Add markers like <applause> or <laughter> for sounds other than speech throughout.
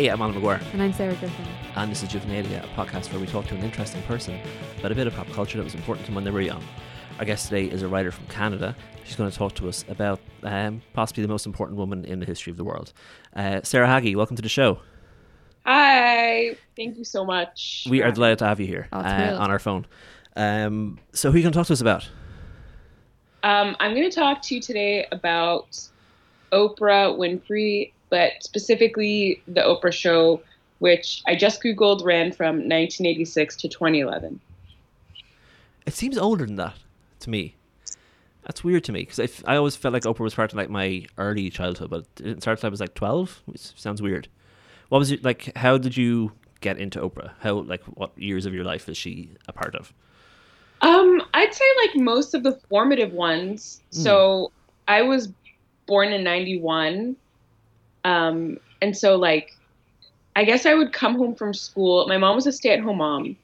Hey, I'm Alan McGuire, And I'm Sarah Griffin. and this is Juvenalia, a podcast where we talk to an interesting person about a bit of pop culture that was important to them when they were young. Our guest today is a writer from Canada. She's going to talk to us about um, possibly the most important woman in the history of the world. Uh, Sarah Hagi, welcome to the show. Hi, thank you so much. We are delighted to have you here Oh, uh, on our phone. Um, so, who are you going to talk to us about? Um, I'm going to talk to you today about Oprah Winfrey, but specifically the Oprah Show, which I just googled ran from 1986 to 2011. It seems older than that to me. That's weird to me because I, f- I always felt like Oprah was part of like my early childhood, but it didn't start till I was like twelve, which sounds weird. What was it like? How did you get into Oprah? How like what years of your life is she a part of? Um, I'd say like most of the formative ones. Hmm. So I was born in 91. Um, and so like I guess I would come home from school. My mom was a stay-at-home mom.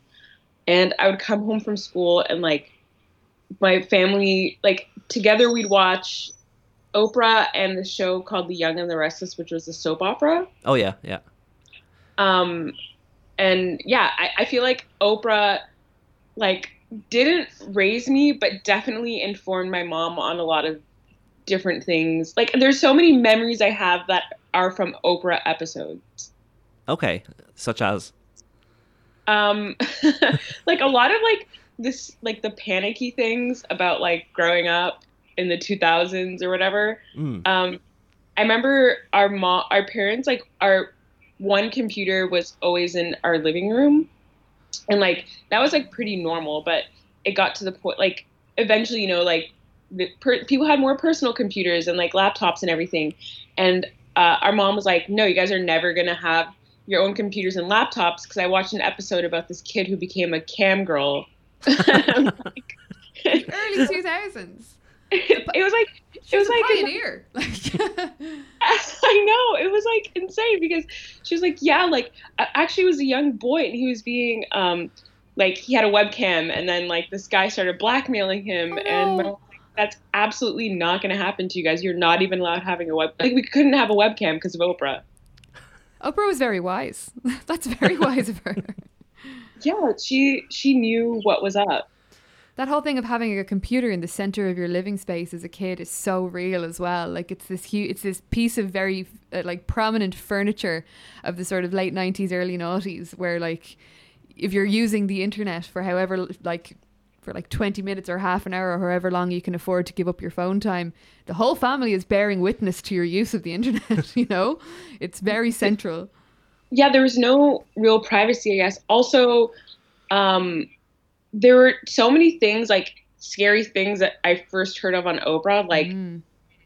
And I would come home from school and like my family like together we'd watch Oprah and the show called The Young and the Restless, which was a soap opera. Oh yeah, yeah. Um, and yeah, I, I feel like Oprah, like, didn't raise me, but definitely informed my mom on a lot of different things. Like, there's so many memories I have that are from Oprah episodes. Okay, such as Um, <laughs> like a lot of like this, like the panicky things about like growing up in the 2000s or whatever. mm, um, I remember our mom, our parents, like our one computer was always in our living room, and like that was like pretty normal. But it got to the point, like eventually, you know, like the per- people had more personal computers and like laptops and everything, and uh, our mom was like, "No, you guys are never gonna have your own computers and laptops." Because I watched an episode about this kid who became a cam girl. Like- <laughs> Early 2000s. <laughs> it was like She was, like- pioneer. Like, <laughs> I know it was like insane because she was like, yeah, like actually it was a young boy and he was being um like he had a webcam and then like this guy started blackmailing him Oh, and my no. mom was like, that's absolutely not going to happen to you guys. You're not even allowed having a web like we couldn't have a webcam because of Oprah. Oprah was very wise. <laughs> That's very <laughs> wise of her. Yeah, she she knew what was up. That whole thing of having a computer in the center of your living space as a kid is so real as well. Like it's this huge, it's this piece of very uh, like prominent furniture of the sort of late nineties, early noughties, where like if you're using the internet for however like for like twenty minutes or half an hour or however long you can afford to give up your phone time, the whole family is bearing witness to your use of the internet. <laughs> You know, it's very central. yeah, there was no real privacy, I guess. Also, um, there were so many things like scary things that I first heard of on Oprah, like Mm.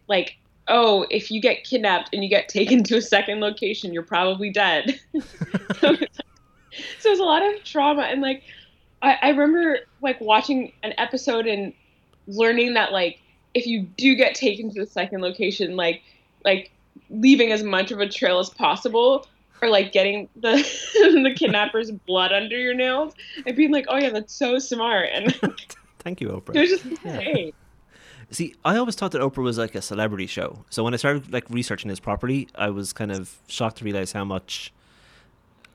like oh, if you get kidnapped and you get taken to a second location, you're probably dead. <laughs> <laughs> so, it's like- so there's a lot of trauma, and like I, I remember like watching an episode and learning that like if you do get taken to the second location, like like leaving as much of a trail as possible or like getting the <laughs> the kidnapper's <laughs> blood under your nails and being like, oh yeah, that's so smart. And <laughs> thank you, Oprah. it was just Yeah. See, I always thought that Oprah was like a celebrity show. So when I started like researching this properly, I was kind of shocked to realize how much,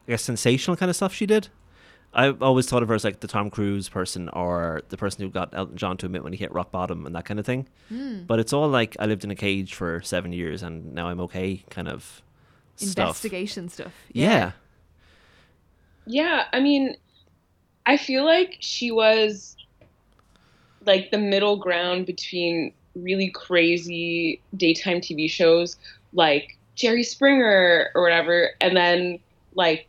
I guess, sensational kind of stuff she did. I always thought of her as like the Tom Cruise person or the person who got Elton John to admit when he hit rock bottom and that kind of thing. Mm. But it's all like I lived in a cage for seven years and now I'm okay kind of stuff. Investigation stuff. Yeah. Yeah, I mean, I feel like she was like the middle ground between really crazy daytime TV shows like Jerry Springer or whatever, and then like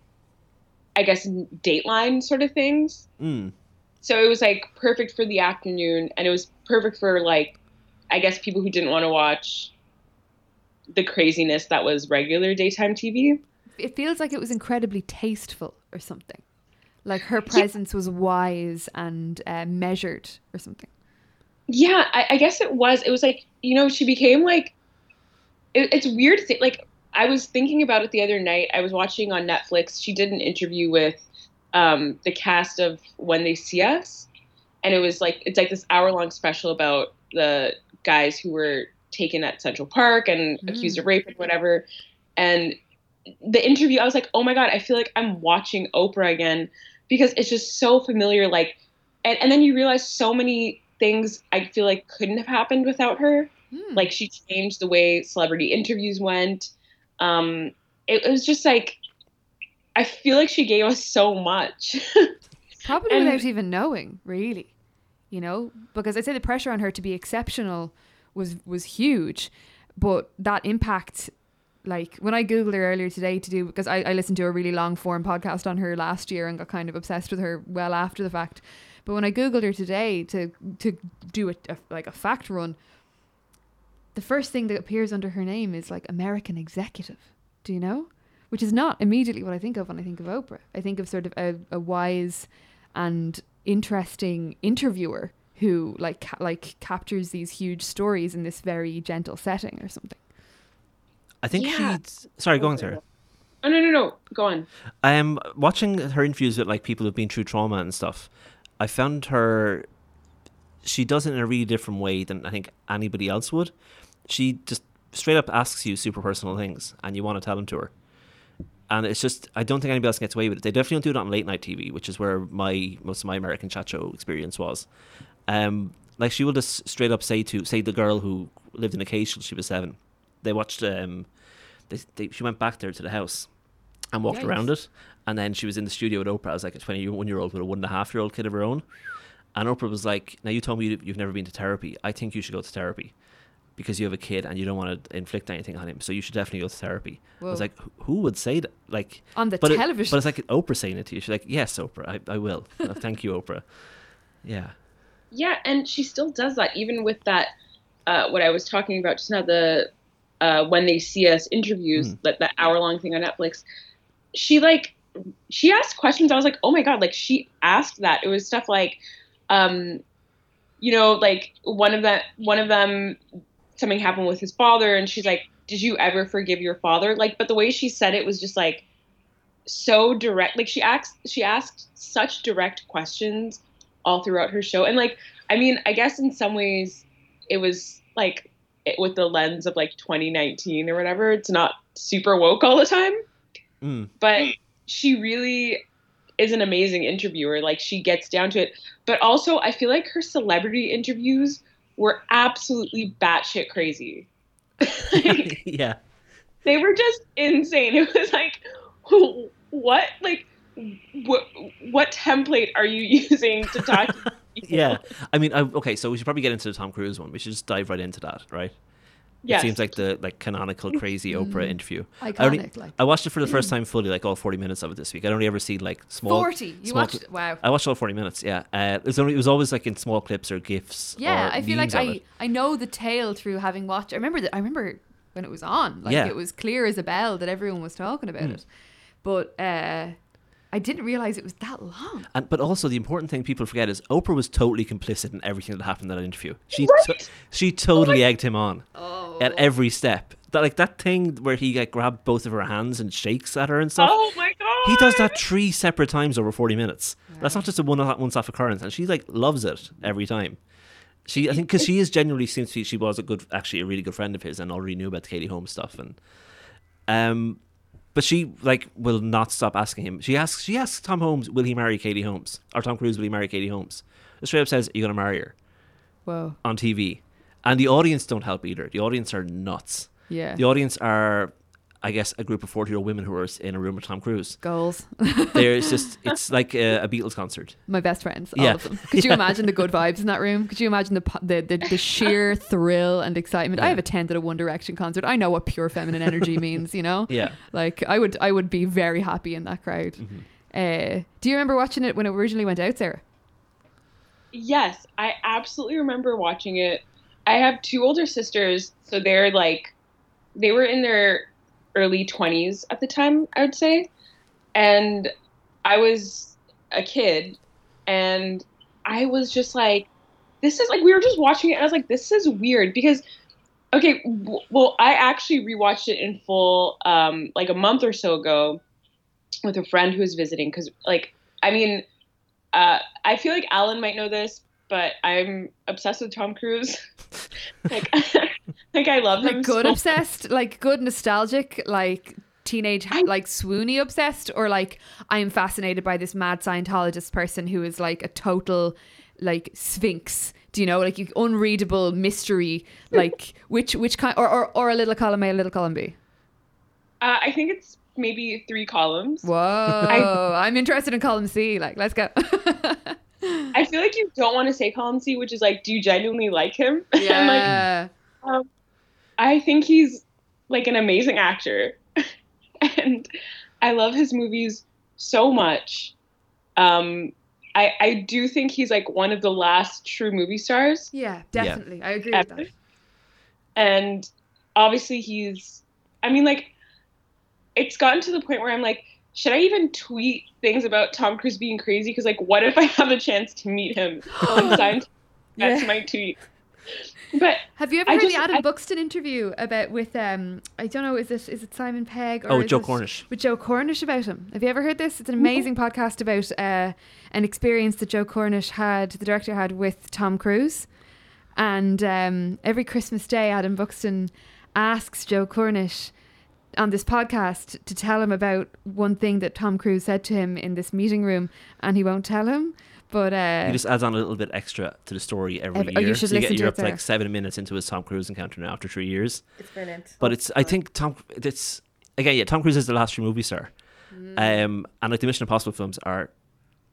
I guess Dateline sort of things. Mm. So it was like perfect for the afternoon, and it was perfect for like I guess people who didn't want to watch the craziness that was regular daytime TV. it feels like it was incredibly tasteful or something. Like her presence was wise and uh, measured or something. Yeah, I, I guess it was. It was like you know she became like it, it's weird. Th- like I was thinking about it the other night. I was watching on Netflix. She did an interview with um, the cast of When They See Us, and it was like it's like this hour long special about the guys who were taken at Central Park and Mm. accused of rape and whatever. And the interview, I was like, oh my god, I feel like I'm watching Oprah again because it's just so familiar. Like, and and then you realize so many things I feel like couldn't have happened without her. Hmm. Like she changed the way celebrity interviews went. Um, it, it was just like I feel like she gave us so much. <laughs> Probably And- without even knowing, really. You know, because I'd say the pressure on her to be exceptional was was huge, but that impact, like when I googled her earlier today to do because I, I listened to a really long form podcast on her last year and got kind of obsessed with her well after the fact. But when I googled her today to to do a, a like a fact run, the first thing that appears under her name is like American executive. Do you know? Which is not immediately what I think of when I think of Oprah. I think of sort of a, a wise and interesting interviewer who like ca- like captures these huge stories in this very gentle setting or something. I think Yeah. she's sorry, go on, Sarah. Oh no no no, go on. Um, watching her interviews with like people who've been through trauma and stuff, I found her. She does it in a really different way than I think anybody else would. She just straight up asks you super personal things, and you want to tell them to her. And it's just I don't think anybody else gets away with it. They definitely don't do it on late night TV, which is where my most of my American chat show experience was. Um, like she will just straight up say to say the girl who lived in a cage till she was seven. They watched um, they, they she went back there to the house and walked Yikes. around it. And then she was in the studio with Oprah as like a 21 year old with a one and a half year old kid of her own. And Oprah was like, Now you told me you- you've never been to therapy. I think you should go to therapy because you have a kid and you don't want to inflict anything on him. So you should definitely go to therapy. I was like, "Who- Who would say that? Like, On the but, it- television. but it's like Oprah saying it to you. She's like, Yes, Oprah, I, I will. <laughs> Thank you, Oprah. Yeah. Yeah, and she still does that, even with that. Uh, what I was talking about just now, the uh, when they see us interviews, Mm. that that hour long thing on Netflix. She like she asked questions. I was like, oh my god, like she asked that. It was stuff like, um, you know, like one of them, one of them, something happened with his father, and she's like, did you ever forgive your father? Like, but the way she said it was just like so direct. Like she asked, she asked such direct questions all throughout her show. And like, I mean, I guess in some ways it was like it, with the lens of like 2019 or whatever, it's not super woke all the time, Mm. but she really is an amazing interviewer. Like she gets down to it. But also I feel like her celebrity interviews were absolutely batshit crazy. <laughs> Like, yeah. they were just insane. It was like, what? Like, what? What template are you <laughs> using to talk? <laughs> Yeah. I mean, I, okay, so we should probably get into the Tom Cruise one. We should just dive right into that, right? Yes. It seems like the like canonical crazy Oprah interview. I, only, like I watched it for the first time fully, like all forty minutes of it this week. I'd only ever seen like small. forty. You small watched? cli- Wow. I watched all forty minutes. Yeah, uh, it was only it was always like in small clips or gifs. Yeah, or I feel like I it. I know the tale through having watched. I remember that. I remember when it was on. Like Yeah. It was clear as a bell that everyone was talking about it. But uh, I didn't realize it was that long. And but also the important thing people forget is Oprah was totally complicit in everything that happened in that interview. She Right. to- she totally egged him on Oh. At every step. That like that thing where he like grabbed both of her hands and shakes at her and stuff. Oh my god. He does that three separate times over 40 minutes. That's not just a one once off occurrence, and she like loves it every time. She, I think, because she is genuinely seems to be, she was a good, actually a really good friend of his, and already knew about the Katie Holmes stuff, and um, but she like will not stop asking him. She asks, she asks Tom Holmes, will he marry Katie Holmes, or Tom Cruise, will he marry Katie Holmes? Straight up says, are you gonna marry her Whoa. on TV? And the audience don't help either. The audience are nuts. Yeah. The audience are, I guess, a group of 40 year old women who are in a room with Tom Cruise. Goals. <laughs> There's <laughs> just it's like a, a Beatles concert. My best friends, all Yeah. of them. Could you <laughs> Yeah. imagine the good vibes in that room? Could you imagine the the the, the sheer thrill and excitement? I have attended a One Direction concert. I know what pure feminine energy means. You know. Yeah. Like I would I would be very happy in that crowd. Mm-hmm. Uh, do you remember watching it when it originally went out, Sarah? Yes, I absolutely remember watching it. I have two older sisters, so they're like, they were in their early 20s at the time, I would say. And I was a kid, and I was just like, this is like, we were just watching it, and I was like, this is weird because, okay, w- well, I actually rewatched it in full um, like a month or so ago with a friend who was visiting because, like, I mean, uh, I feel like Alan might know this, but I'm obsessed with Tom Cruise. <laughs> like, <laughs> like I love him. Like good so- obsessed, like good nostalgic, like teenage I- like swoony obsessed or like I am fascinated by this mad Scientologist person who is like a total like sphinx. Do you know like you, unreadable mystery? <laughs> Like which which kind or, or or a little column A, a little column B. Uh, I think it's maybe three columns. Whoa! I'm interested in column C. Like let's go. I feel like you don't want to say column C, which is like, do you genuinely like him? <laughs> I'm like, yeah. um, I think he's like an amazing actor, <laughs> and I love his movies so much. Um, I I do think he's like one of the last true movie stars, yeah, definitely. I agree with that. and obviously he's. I mean, like, it's gotten to the point where I'm like, should I even tweet things about Tom Cruise being crazy? Because like, what if I <laughs> have a chance to meet him on <gasps> signed? That's Yeah. my tweet. But Have you ever I heard just- the Adam I- Buxton interview about with um I don't know is it is it Simon Pegg or Oh, Joe Cornish. with Joe Cornish about him? Have you ever heard this? It's an amazing podcast about uh, an experience that Joe Cornish had, the director had with Tom Cruise, and um, every Christmas day, Adam Buxton asks Joe Cornish on this podcast to tell him about one thing that Tom Cruise said to him in this meeting room, and he won't tell him. But uh, He just adds on a little bit extra to the story every Every- oh, year. you should so you listen get, to you're it up there. like seven minutes into his Tom Cruise encounter now after three years. it's brilliant. But it's I think Tom it's again yeah Tom Cruise is the last true movie star, Mm. um and like the Mission Impossible films are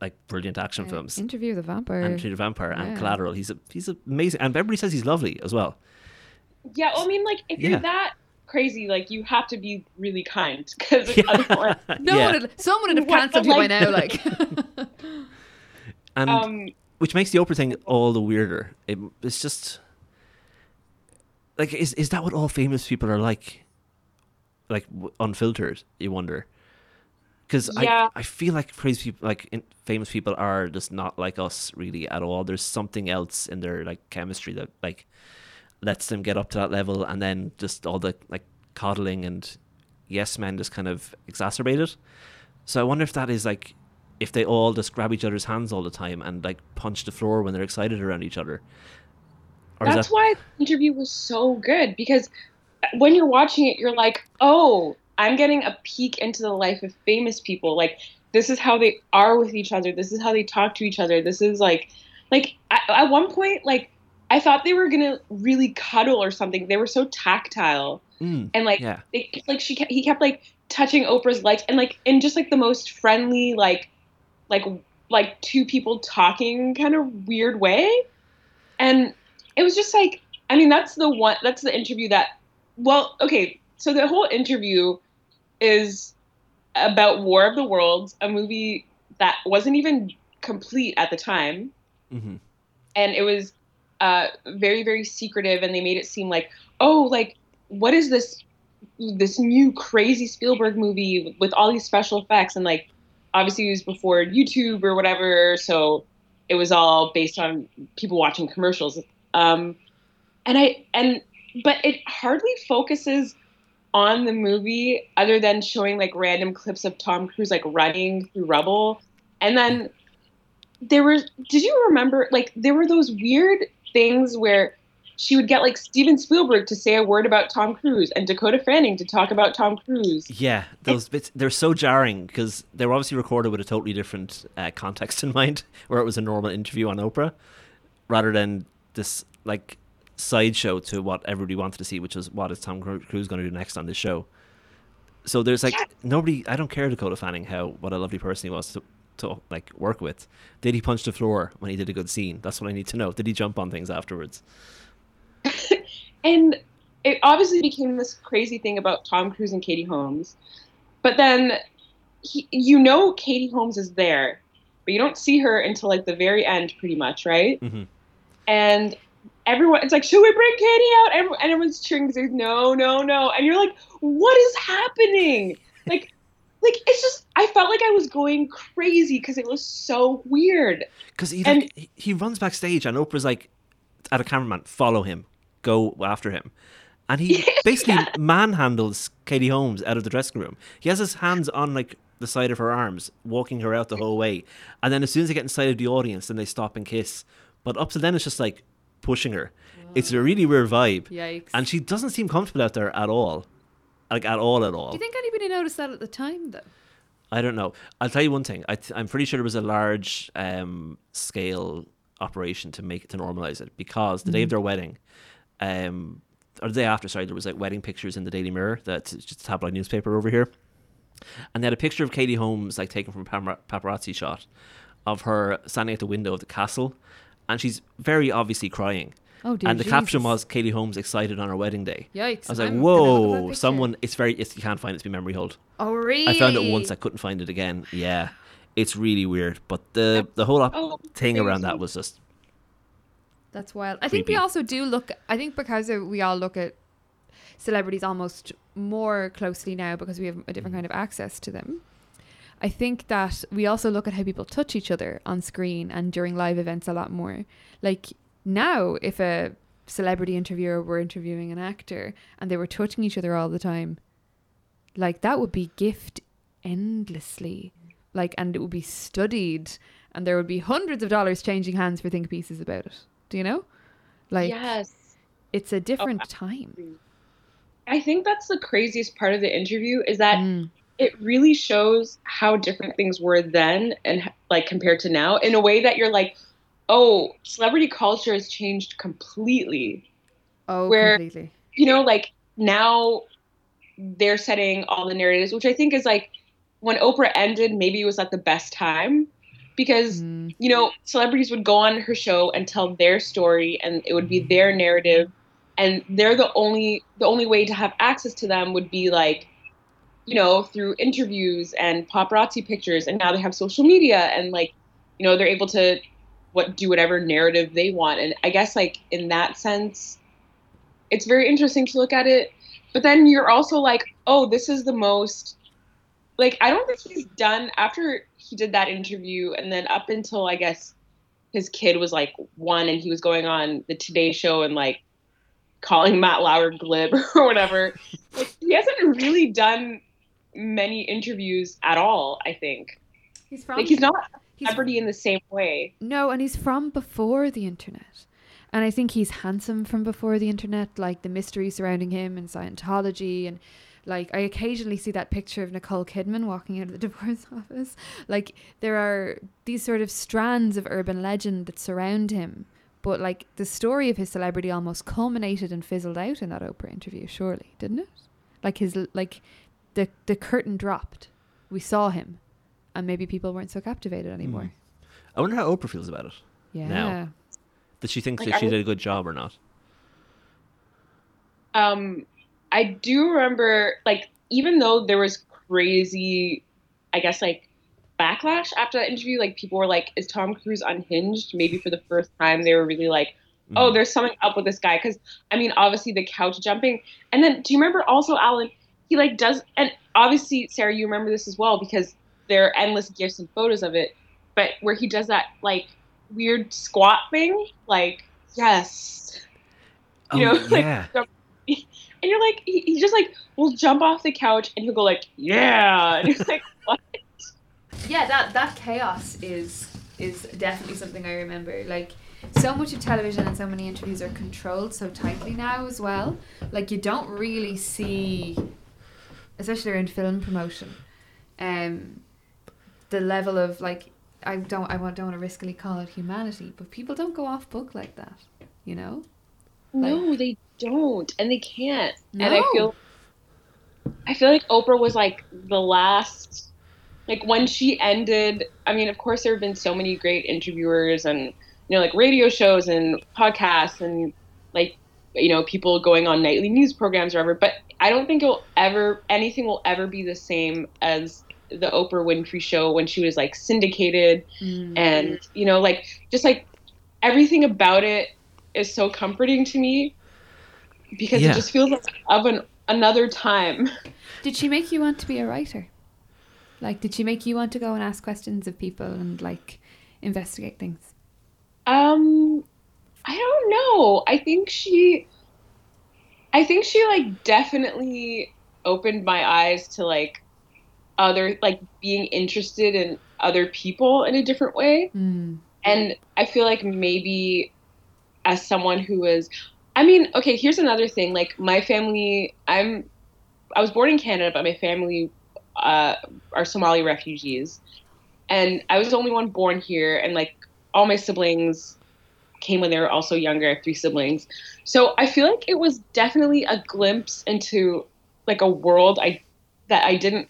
like brilliant action films. Interview with the Vampire. and Tree the Vampire and Yeah. Collateral. He's a, he's amazing, and everybody says he's lovely as well. yeah, I mean, like, if Yeah. you're that crazy, like, you have to be really kind because <laughs> Yeah. otherwise, no <laughs> Yeah. one would, someone would have What, cancelled you by now. Like, <laughs> and um, which makes the Oprah thing all the weirder. It, it's just like is is that what all famous people are like? Like unfiltered, you wonder. Because Yeah. I I feel like crazy people, like in, famous people, are just not like us really at all. There's something else in their like chemistry that like lets them get up to that level, and then just all the like coddling and yes men just kind of exacerbate it. So I wonder if that is like if they all just grab each other's hands all the time and like punch the floor when they're excited around each other. Or that's that why the interview was so good because uh, when you're watching it, you're like, oh, I'm getting a peek into the life of famous people. Like, this is how they are with each other. This is how they talk to each other. This is like, like at, at one point, like I thought they were gonna really cuddle or something. They were so tactile Mm, and like yeah. they, like she kept, he kept like touching Oprah's legs and like in just like the most friendly like like like two people talking kind of weird way and it was just like I mean that's the one that's the interview that well okay so the whole interview is about War of the Worlds a movie that wasn't even complete at the time hmm and it was uh, very very secretive and they made it seem like oh like what is this this new crazy spielberg movie with all these special effects? And like obviously it was before youtube or whatever so it was all based on people watching commercials. Um, and i and but it hardly focuses on the movie other than showing like random clips of tom cruise like running through rubble. And then there were did you remember like there were those weird things where she would get like Steven Spielberg to say a word about Tom Cruise and Dakota Fanning to talk about Tom Cruise. Yeah, those bits they're so jarring because they were obviously recorded with a totally different uh, context in <laughs> mind, where it was a normal interview on Oprah, rather than this like sideshow to what everybody wanted to see, which was what is Tom Cruise going to do next on this show. So there's like Yeah. nobody. I don't care Dakota Fanning how what a lovely person he was to to like work with. Did he punch the floor when he did a good scene? That's what I need to know. Did he jump on things afterwards? <laughs> And it obviously became this crazy thing about Tom Cruise and Katie Holmes. But then he, you know Katie Holmes is there, but you don't see her until like the very end pretty much, right? hmm and everyone it's like should we bring katie out Everyone, everyone's cheering because no no no and you're like what is happening like like it's just i felt like i was going crazy because it was so weird Because he, And- like, he he runs backstage and Oprah's like, at a cameraman, follow him, go after him. And he <laughs> basically manhandles Katie Holmes out of the dressing room. He has his hands on like the side of her arms, walking her out the whole way. And then as soon as they get inside of the audience, then they stop and kiss. But up to then, it's just like pushing her. It's a really weird vibe. Yikes. And she doesn't seem comfortable out there at all. Like at all at all. Do you think anybody noticed that at the time, though? I don't know. I'll tell you one thing. I th- I'm pretty sure there was a large um, scale operation to make it to normalize it because the day of their wedding, um, or the day after, sorry, there was like wedding pictures in the Daily Mirror. That's just a tabloid newspaper over here, and they had a picture of Katie Holmes like taken from a papar- paparazzi shot of her standing at the window of the castle, and she's very obviously crying. Oh, dear and the caption was Katie Holmes excited on her wedding day. Yikes! I was like, I'm gonna look at that whoa, someone. It's very. It's, you can't find it. It's been memory hold. Oh, really? I found it once. I couldn't find it again. Yeah, it's really weird. But the the whole op- Oh, thing around that was just That's wild. I think we also do look. I think because we all look at celebrities almost more closely now because we have a different mm-hmm. kind of access to them. I think that we also look at how people touch each other on screen and during live events a lot more. Like now, if a celebrity interviewer were interviewing an actor and they were touching each other all the time, like that would be gift endlessly. Like, and it would be studied, and there would be hundreds of dollars changing hands for think pieces about it. Do you know? Like, yes. it's a different time. I think that's the craziest part of the interview is that Mm. it really shows how different things were then and like compared to now in a way that you're like, oh, celebrity culture has changed completely. Oh, Where- completely. You know, like now they're setting all the narratives, which I think is like when Oprah ended, maybe it was at the best time because Mm. you know, celebrities would go on her show and tell their story and it would be their narrative and they're the only the only way to have access to them would be like you know, through interviews and paparazzi pictures and now they have social media and like you know, they're able to what do whatever narrative they want and I guess like in that sense it's very interesting to look at it but then you're also like, "Oh, this is the most like I don't think he's done after he did that interview and then up until I guess his kid was like one and he was going on the Today Show and like calling Matt Lauer glib <laughs> or whatever. like, he hasn't really done many interviews at all. I think He's from. like he's not celebrity in the same way. No, and he's from before the internet. And I think he's handsome from before the internet, like the mystery surrounding him and Scientology. And like, I occasionally see that picture of Nicole Kidman walking out of the <laughs> divorce office. Like, there are these sort of strands of urban legend that surround him. But like, the story of his celebrity almost culminated and fizzled out in that Oprah interview, surely, didn't it? Like, his, like, the, the curtain dropped. We saw him. And maybe people weren't so captivated anymore. I wonder how Oprah feels about it. Yeah. Now. Did she think Like, that she I- did a good job or not? Um, I do remember, like, even though there was crazy, I guess, like, backlash after that interview, like, people were like, is Tom Cruise unhinged? Maybe for the first time, they were really like, oh, Mm. there's something up with this guy. Because, I mean, obviously, the couch jumping. And then, do you remember also, Alan, he, like, does, and obviously, Sarah, you remember this as well, because there are endless gifs and photos of it, but where he does that, like, weird squat thing, like, yes. Oh, you know, <laughs> like, yeah. <laughs> and you're like, he, he just like will jump off the couch and he'll go like, yeah, and it's <laughs> like, what? yeah that that chaos is is definitely something i remember like so much of television and so many interviews are controlled so tightly now as well like you don't really see especially around film promotion um the level of like i don't i want- don't want to riskily call it humanity but people don't go off book like that you know No, they don't, and they can't. no. And I feel, I feel like Oprah was like the last, like when she ended. I mean, of course, there have been so many great interviewers and you know, like radio shows and podcasts and like you know people going on nightly news programs or whatever. But I don't think it'll ever anything will ever be the same as the Oprah Winfrey show when she was like syndicated Mm. and you know like just like everything about it is so comforting to me because Yeah. it just feels like of an another time Did she make you want to be a writer? Like, did she make you want to go and ask questions of people and like investigate things? um i don't know i think she i think she like definitely opened my eyes to like other like being interested in other people in a different way Mm. And I feel like maybe as someone who is, I mean, okay, here's another thing. Like my family, I'm I was born in Canada, but my family uh, are Somali refugees, and I was the only one born here, and like all my siblings came when they were also younger. I have three siblings, so I feel like it was definitely a glimpse into like a world I that I didn't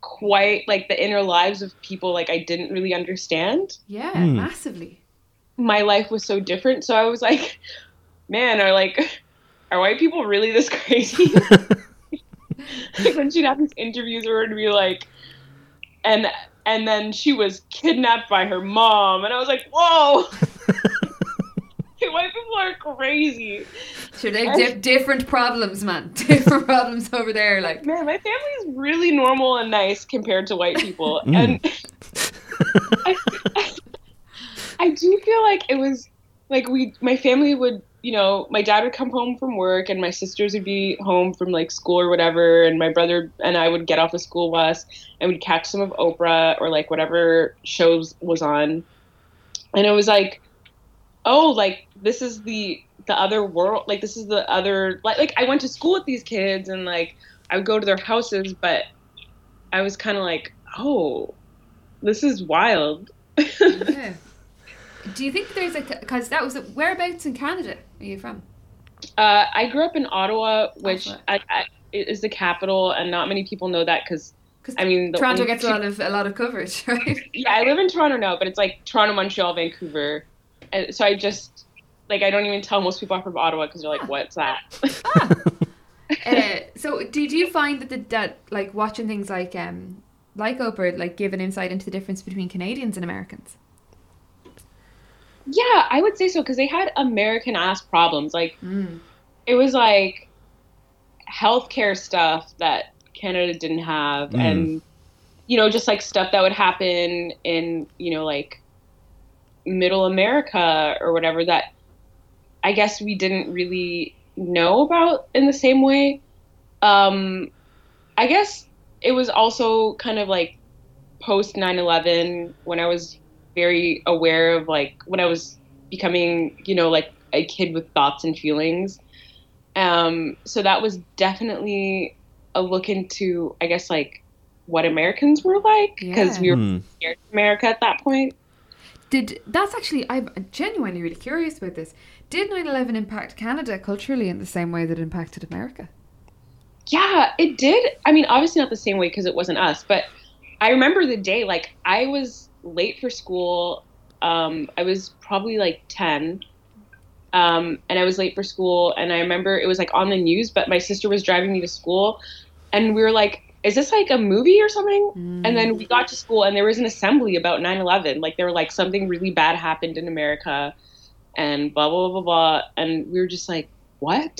quite like the inner lives of people like I didn't really understand. Yeah, Hmm. massively. My life was so different, so I was like, man, are like are white people really this <laughs> crazy? like when she'd have these interviews where it'd be like and and then she was kidnapped by her mom and I was like, whoa <laughs> white people are crazy. Sure, they have di- different problems, man. <laughs> Different problems over there. Like, Man, my family is really normal and nice compared to white people. <laughs> Mm. And I, I do feel like it was like we, my family would, you know, my dad would come home from work and my sisters would be home from like school or whatever. And my brother and I would get off the school bus and we'd catch some of Oprah or like whatever shows was on. And it was like, oh, like this is the, the other world. Like this is the other, like, like I went to school with these kids and like, I would go to their houses, but I was kind of like, oh, this is wild. <laughs> yeah. Do you think there's a because that was whereabouts in Canada are you from? Uh, I grew up in Ottawa, which I, I, is the capital, and not many people know that because I mean, the Toronto gets a lot of a lot of coverage, <laughs> right? Yeah, I live in Toronto now, but it's like Toronto, Montreal, Vancouver, so I just like I don't even tell most people I'm from Ottawa because they're like, "What's that?" ah. <laughs> uh, so did you find that the, that like watching things like um like Oprah like give an insight into the difference between Canadians and Americans? yeah, I would say so because they had American ass problems. Like Mm. it was like healthcare stuff that Canada didn't have, Mm. and you know, just like stuff that would happen in you know like Middle America or whatever that I guess we didn't really know about in the same way. Um, I guess it was also kind of like post 9/11 when I was very aware of like when I was becoming, you know, like a kid with thoughts and feelings. Um, so that was definitely a look into, I guess, like what Americans were like because Yeah. we were scared of America at that point. Did that's actually I'm genuinely really curious about this. Did 9/11 impact Canada culturally in the same way that it impacted America? Yeah, it did. I mean, obviously not the same way because it wasn't us, but I remember the day. Like, I was late for school. Um, I was probably like ten, um, and I was late for school. And I remember it was like on the news, but my sister was driving me to school, and we were like, "Is this like a movie or something?" And then we got to school, and there was an assembly about 9/11. Like, they were like something really bad happened in America, and blah blah blah blah blah. And we were just like, "What?"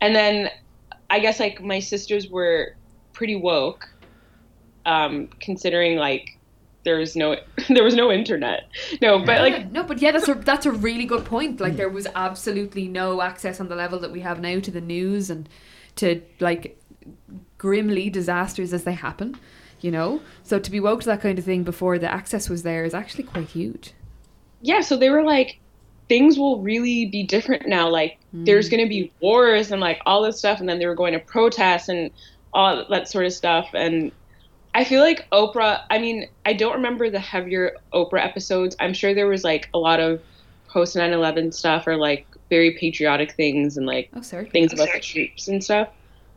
And then I guess like my sisters were pretty woke, um, considering like there was no <laughs> there was no internet. No, but Yeah, like no, but yeah, that's a that's a really good point. Like there was absolutely no access on the level that we have now to the news and to like grimly disasters as they happen. You know, so to be woke to that kind of thing before the access was there is actually quite huge. yeah, so they were like things will really be different now. Like there's hmm. going to be wars and like all this stuff, and then they were going to protests and all that sort of stuff. And I feel like Oprah. I mean, I don't remember the heavier Oprah episodes. I'm sure there was like a lot of post 9/11 stuff or like very patriotic things and like Oh, things about the troops and stuff.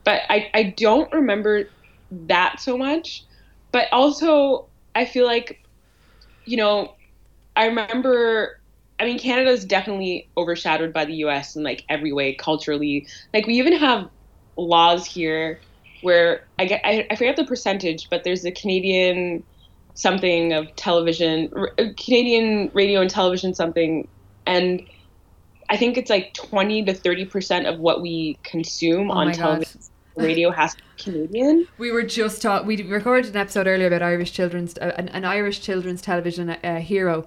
But I, I don't remember that so much. But also, I feel like, you know, I remember, I mean, Canada is definitely overshadowed by the US in like every way culturally. Like, we even have laws here where I get, I, I forget the percentage, but there's a Canadian something of television, r- uh, Canadian radio and television something. And I think it's like 20 to 30% of what we consume Oh on television, radio has to be Canadian. <laughs> We were just taught. We recorded an episode earlier about Irish children's, uh, an, an Irish children's television uh, hero,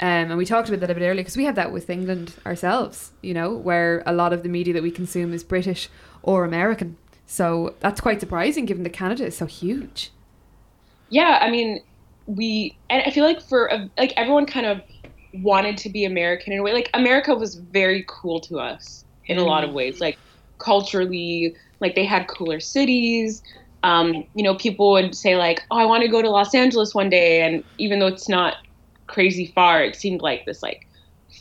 um, and we talked about that a bit earlier because we have that with England ourselves. You know, where a lot of the media that we consume is British or American. So that's quite surprising, given that Canada is so huge. Yeah, I mean, we and I feel like for like everyone kind of wanted to be American in a way. Like America was very cool to us in a lot of ways, like culturally, Like they had cooler cities. Um, you know, people would say like, "Oh, I want to go to Los Angeles one day," and even though it's not crazy far, it seemed like this like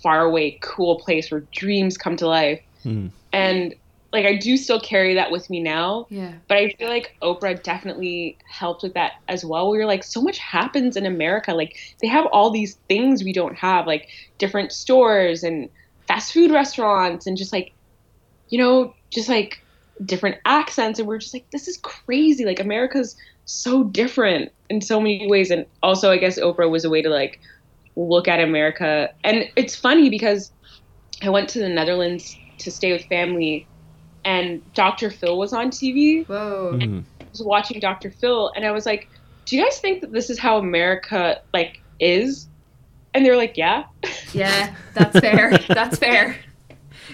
far away, cool place where dreams come to life. Hmm. And like I do still carry that with me now. Yeah. But I feel like Oprah definitely helped with that as well. We were like, so much happens in America. Like they have all these things we don't have, like different stores and fast food restaurants and just like, you know, just like different accents. And we're just like, this is crazy. Like America's so different in so many ways. And also, I guess Oprah was a way to like look at America. And it's funny because I went to the Netherlands to stay with family and Dr. Phil was on TV. Whoa. Mhm. I was watching Dr. Phil and I was like, "Do you guys think that this is how America like is?" And they're like, "Yeah." Yeah, that's fair. that's fair. <laughs>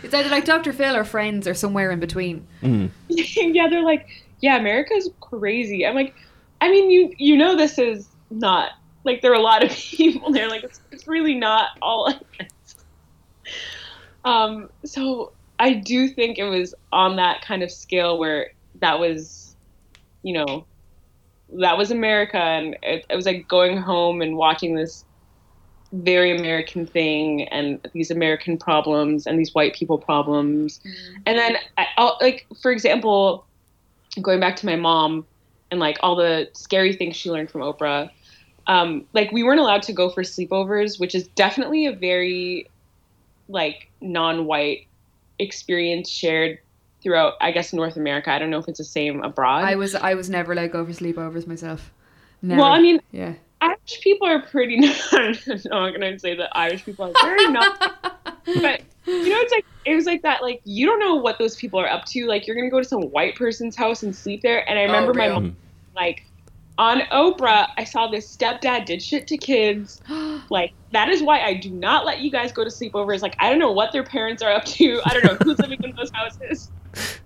It's either like Dr. Phil or Friends or somewhere in between. Mm. <laughs> yeah, they're like, "Yeah, America's crazy." I'm like, "I mean, you you know this is not like there are a lot of <laughs> people there like it's, it's really not all. Um so I do think it was on that kind of scale where that was you know that was America and it, it was like going home and watching this very American thing and these American problems and these white people problems. And then, I, I'll, like for example, going back to my mom and like all the scary things she learned from Oprah. Um, like we weren't allowed to go for sleepovers, which is definitely a very like non-white experience shared throughout, I guess, North America. I don't know if it's the same abroad. I was I was never let go for sleepovers myself. Never. well, I mean, yeah. Irish people are pretty. <laughs> no, I'm not gonna say that Irish people are very not. <laughs> but you know, it's like it was like that. Like you don't know what those people are up to. Like you're gonna go to some white person's house and sleep there. And I oh, remember my mom like on Oprah. I saw this stepdad did shit to kids. <gasps> Like that is why I do not let you guys go to sleepovers. Like I don't know what their parents are up to. I don't know who's living in those houses. <laughs>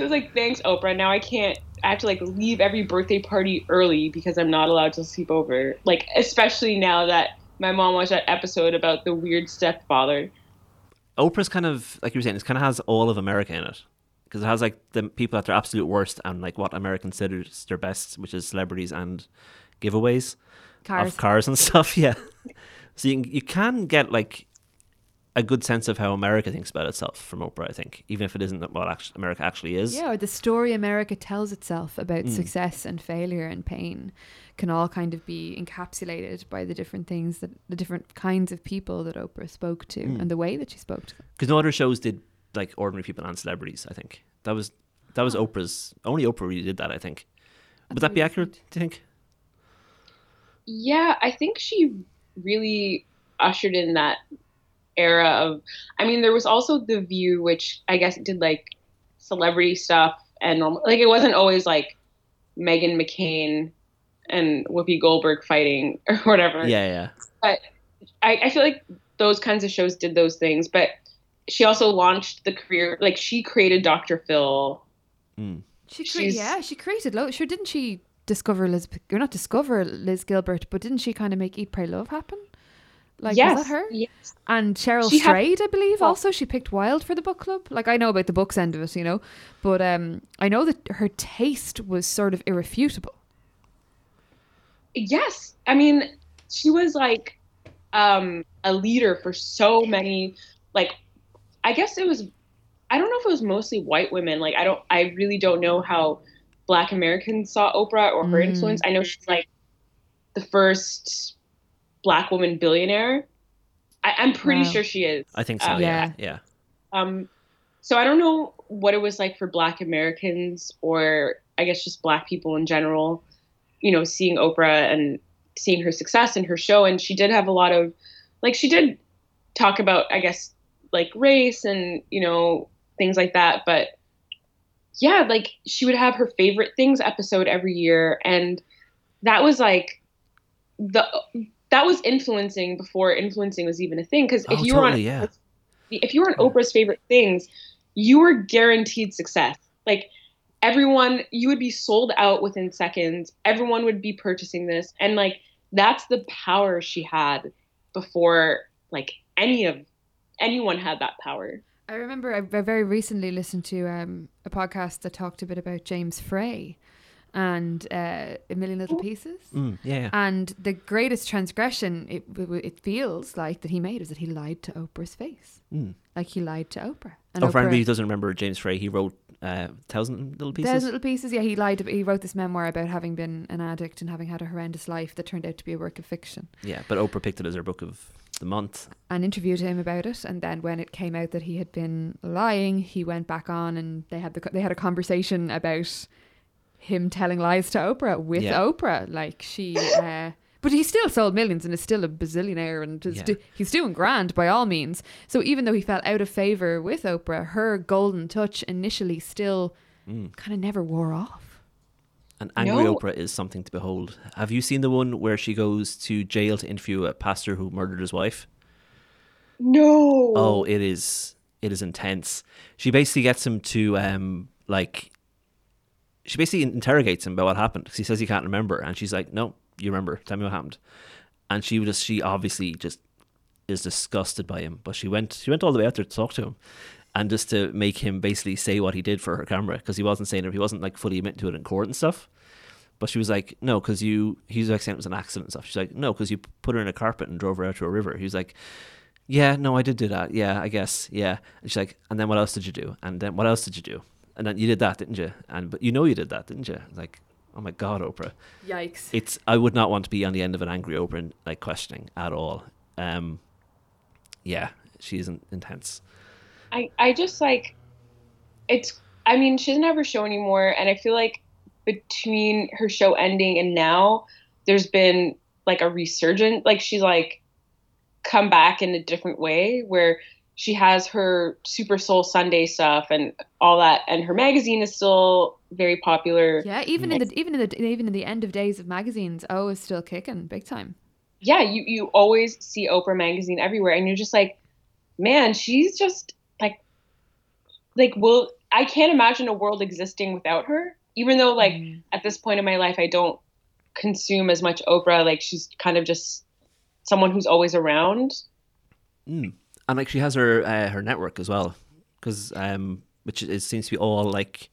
So it's like, thanks, Oprah. Now I can't. I have to like leave every birthday party early because I'm not allowed to sleep over. Like especially now that my mom watched that episode about the weird stepfather. Oprah's kind of like you were saying, it kind of has all of America in it because it has like the people at their absolute worst and like what America considers their best, which is celebrities and giveaways Cars. of cars and <laughs> stuff. Yeah, so you can, you can get like a good sense of how America thinks about itself from Oprah. I think, even if it isn't what actually America actually is. Yeah, or the story America tells itself about Mm. success and failure and pain can all kind of be encapsulated by the different things that the different kinds of people that Oprah spoke to Mm. and the way that she spoke to them. because no other shows did like ordinary people and celebrities. I think that was that was Oh. Oprah's only Oprah really did that. I think. Would That's that be accurate? sweet. Do you think? Yeah, I think she really ushered in that era of. I mean, there was also The View, which I guess did like celebrity stuff and normal. Like it wasn't always like Meghan McCain and Whoopi Goldberg fighting <laughs> or whatever. Yeah, yeah. I, I feel like those kinds of shows did those things, but she also launched the career. Like she created Dr. Phil. Mm. She cre- yeah, she created lo- sure didn't she discover Liz or not discover Liz Gilbert, but didn't she kind of make Eat Pray Love happen? Like yes, was that her? Yes. And Cheryl She had- Strayed, I believe, Oh. also she picked Wild for the book club. Like I know about the books end of it, you know, but um, I know that her taste was sort of irrefutable. Yes. I mean, she was like um, a leader for so many. Like, I guess it was. I don't know if it was mostly white women. Like, I don't. I really don't know how Black Americans saw Oprah or her Mm. influence. I know she's like the first Black woman billionaire. I, I'm pretty Wow. sure she is. I think so. Um, yeah, yeah. Um, so I don't know what it was like for Black Americans or I guess just Black people in general, you know, seeing Oprah and seeing her success in her show. And she did have a lot of, like, she did talk about, I guess, like race and, you know, things like that. But yeah, like she would have her favorite things episode every year. And that was like the, that was influencing before influencing was even a thing. Because if Oh, you were on yeah. if you were on Oprah's favorite things, you were guaranteed success. Like everyone, you would be sold out within seconds. Everyone would be purchasing this, and like that's the power she had before like any of anyone had that power. I remember I I very recently listened to um, a podcast that talked a bit about James Frey and uh, A Million Little Pieces. Mm, yeah, yeah. And the greatest transgression it, it feels like that he made is that he lied to Oprah's face. Mm. Like he lied to Oprah. And Oh, for anybody who doesn't remember James Frey, he wrote uh, Thousand Little Pieces. There's little pieces. Yeah, he lied. He wrote this memoir about having been an addict and having had a horrendous life that turned out to be a work of fiction. Yeah, but Oprah picked it as her book of the month. And interviewed him about it. And then when it came out that he had been lying, he went back on and they had the they had a conversation about him telling lies to Oprah with Yeah. Oprah. Like she. Uh, but he still sold millions and is still a bazillionaire and is Yeah. do- he's doing grand by all means. So even though he fell out of favor with Oprah, her golden touch initially still Mm. kind of never wore off. And Angry No. Oprah is something to behold. Have you seen the one where she goes to jail to interview a pastor who murdered his wife? No. Oh, it is it is intense. She basically gets him to um like she basically interrogates him about what happened because he says he can't remember, and she's like, "No, you remember. Tell me what happened." And she just she obviously just is disgusted by him, but she went she went all the way out there to talk to him, and just to make him basically say what he did for her camera because he wasn't saying it, he wasn't like fully admitting to it in court and stuff. But she was like, no, because you, he was like saying it was an accident and stuff. She's like, no, because you put her in a carpet and drove her out to a river. He was like, yeah, no, I did do that. Yeah, I guess. Yeah. And she's like, and then what else did you do? And then what else did you do? And then you did that, didn't you? And but you know you did that, didn't you? Like, oh my god, Oprah. Yikes. It's I would not want to be on the end of an angry Oprah and, like questioning at all. Um, yeah, she isn't intense. I, I just like it's I mean, she doesn't have her show anymore and I feel like between her show ending and now there's been like a resurgence like she's like come back in a different way where she has her Super Soul Sunday stuff and all that and her magazine is still very popular. Yeah, even in the even in the even in the end of days of magazines, O is still kicking big time. yeah, you you always see Oprah magazine everywhere, and you're just like, man, she's just like, like, well, I can't imagine a world existing without her. Even though, like, Mm. at this point in my life, I don't consume as much Oprah. Like, she's kind of just someone who's always around. Mm. And like she has her uh, her network as well, because um, which is seems to be all like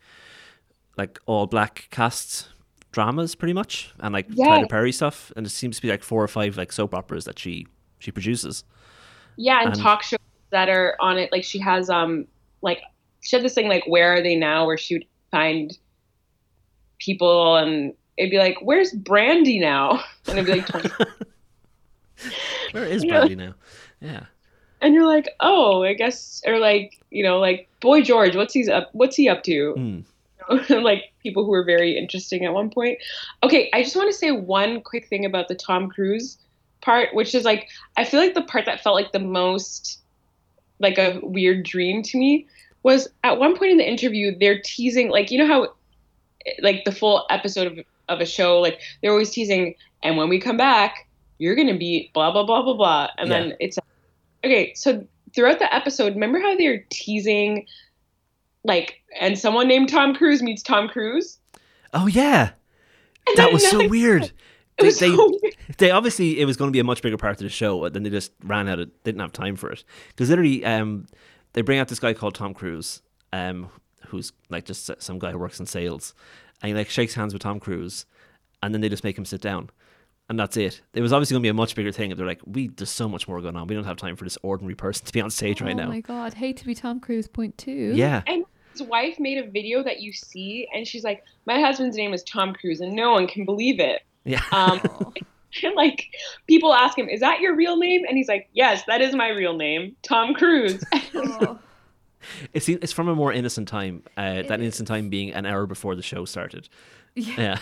like all black cast dramas pretty much, and like Yeah. Tyler Perry stuff, and it seems to be like four or five like soap operas that she she produces. Yeah, and And- talk shows that are on it. Like, she has um, like, she had this thing like, where are they now? Where she would find people and it'd be like, where's Brandy now? <laughs> And it'd be like, <laughs> Where is <laughs> Brandy now? Yeah. And you're like, oh, I guess, or like, you know, like Boy George, what's he's up, what's he up to? Mm. <laughs> like people who were very interesting at one point. Okay, I just want to say one quick thing about the Tom Cruise part, which is like, I feel like the part that felt like the most like a weird dream to me was at one point in the interview, they're teasing, like, you know how, like, the full episode of, of a show, like, they're always teasing, and when we come back, you're going to be blah, blah, blah, blah, blah. And Yeah. then it's, okay, so throughout the episode, remember how they're teasing, like, and someone named Tom Cruise meets Tom Cruise? Oh yeah, And that was so like, weird. They, was they, so weird. they obviously it was going to be a much bigger part of the show, but then they just ran out of didn't have time for it because literally um they bring out this guy called Tom Cruise um who's like just some guy who works in sales and he like shakes hands with Tom Cruise and then they just make him sit down and that's it. It was obviously going to be a much bigger thing. if They're like, we there's so much more going on. We don't have time for this ordinary person to be on stage right now. oh my god, hate to be Tom Cruise. Point two. Yeah, And his wife made a video that you see, and she's like, "My husband's name is Tom Cruise, and no one can believe it." yeah. Um, Oh. <laughs> and <laughs> like, people ask him, "Is that your real name?" And he's like, "Yes, that is my real name, Tom Cruise." <laughs> Oh. It's it's from a more innocent time. Uh, that It innocent time being an hour before the show started. Yeah. Yeah.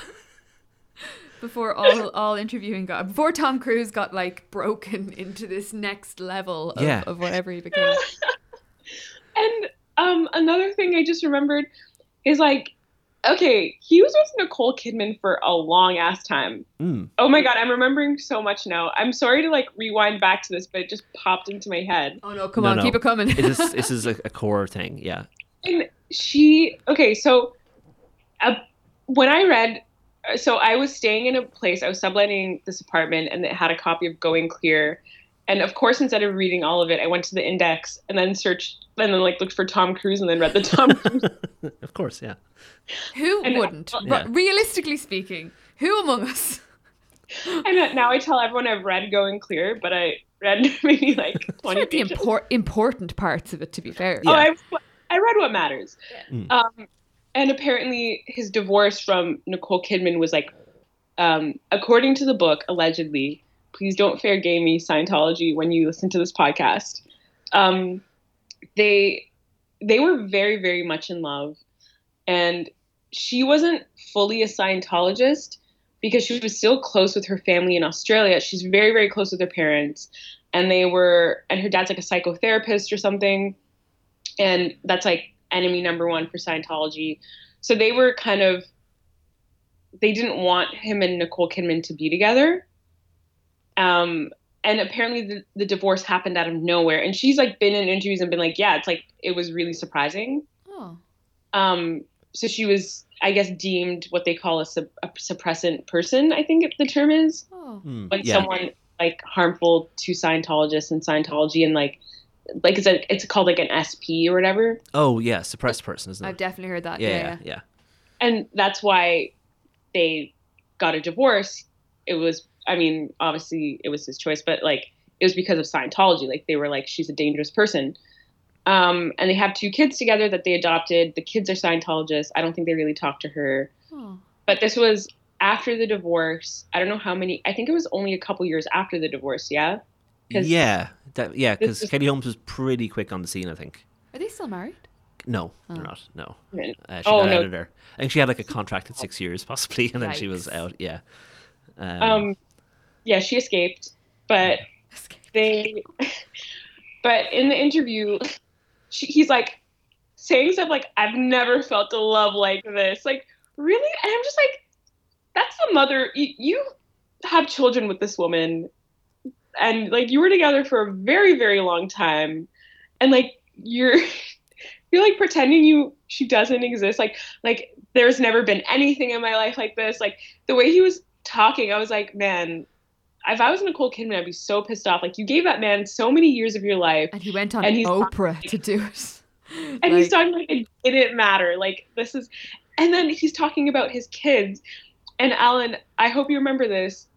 Before all all interviewing got before Tom Cruise got like broken <laughs> into this next level of, Yeah. of whatever he became. <laughs> and um, another thing I just remembered is like, okay, he was with Nicole Kidman for a long ass time. Mm. Oh my god, I'm remembering so much now. I'm sorry to like rewind back to this, but it just popped into my head. Oh no, come No, on, no. keep it coming. It is <laughs> this is a, a core thing. Yeah. And she, okay, so uh, when I read, so I was staying in a place, I was subletting this apartment, and it had a copy of Going Clear, And of course, instead of reading all of it, I went to the index and then searched, and then like looked for Tom Cruise and then read the Tom <laughs> Cruise. of course, yeah. Who And- wouldn't? Yeah. But realistically speaking, who among us? and now I tell everyone I've read Going Clear, but I read <laughs> maybe like <laughs> 20 read the pages. impor- important parts of it, to be fair. Oh, I, I read what matters. Mm. Um, and apparently, his divorce from Nicole Kidman was like, um, according to the book, allegedly. Please don't fair game me Scientology when you listen to this podcast. Um, they they were very very much in love, and she wasn't fully a Scientologist because she was still close with her family in Australia. She's very very close with her parents, and they were and her dad's like a psychotherapist or something and that's like enemy number one for Scientology. So they were kind of they didn't want him and Nicole Kidman to be together. Um, and apparently the, the divorce happened out of nowhere. And she's like been in interviews and been like, yeah, it's like it was really surprising. Oh. Um, so she was, I guess, deemed what they call a, sub, a suppressant person. I think the term is Oh. Hmm, when yeah. someone like harmful to Scientologists and Scientology and like like it's a, it's called like an SP or whatever. Oh yeah, suppressed person, isn't it? I've definitely heard that. Yeah, Yeah. yeah, yeah. and that's why they got a divorce. It was, I mean, obviously it was his choice, but like it was because of Scientology. Like they were like, she's a dangerous person. Um, and they have two kids together that they adopted. The kids are Scientologists. I don't think they really talked to her. Oh. But this was after the divorce. I don't know how many. I think it was only a couple years after the divorce. Yeah. 'Cause- Yeah, that, yeah, because This is- Katie Holmes was pretty quick on the scene. I think. Are they still married? No, Oh. they're not. No, uh, she Oh, got no. out of there. I think she had like a contract at six years, possibly, and then she was out. Yeah. Um, Um, yeah, she escaped, but <laughs> they <laughs> but in the interview she, he's like saying stuff like i've never felt a love like this like really and i'm just like that's the mother you, you have children with this woman and like you were together for a very very long time and like you're <laughs> you're like pretending you she doesn't exist like like there's never been anything in my life like this like the way he was talking i was like man if I was Nicole Kidman, I'd be so pissed off. Like you gave that man so many years of your life, And he went on And he's Oprah <laughs> to do it. and he's talking like it didn't matter. Like this is, and then he's talking about his kids. And Alan, I hope you remember this.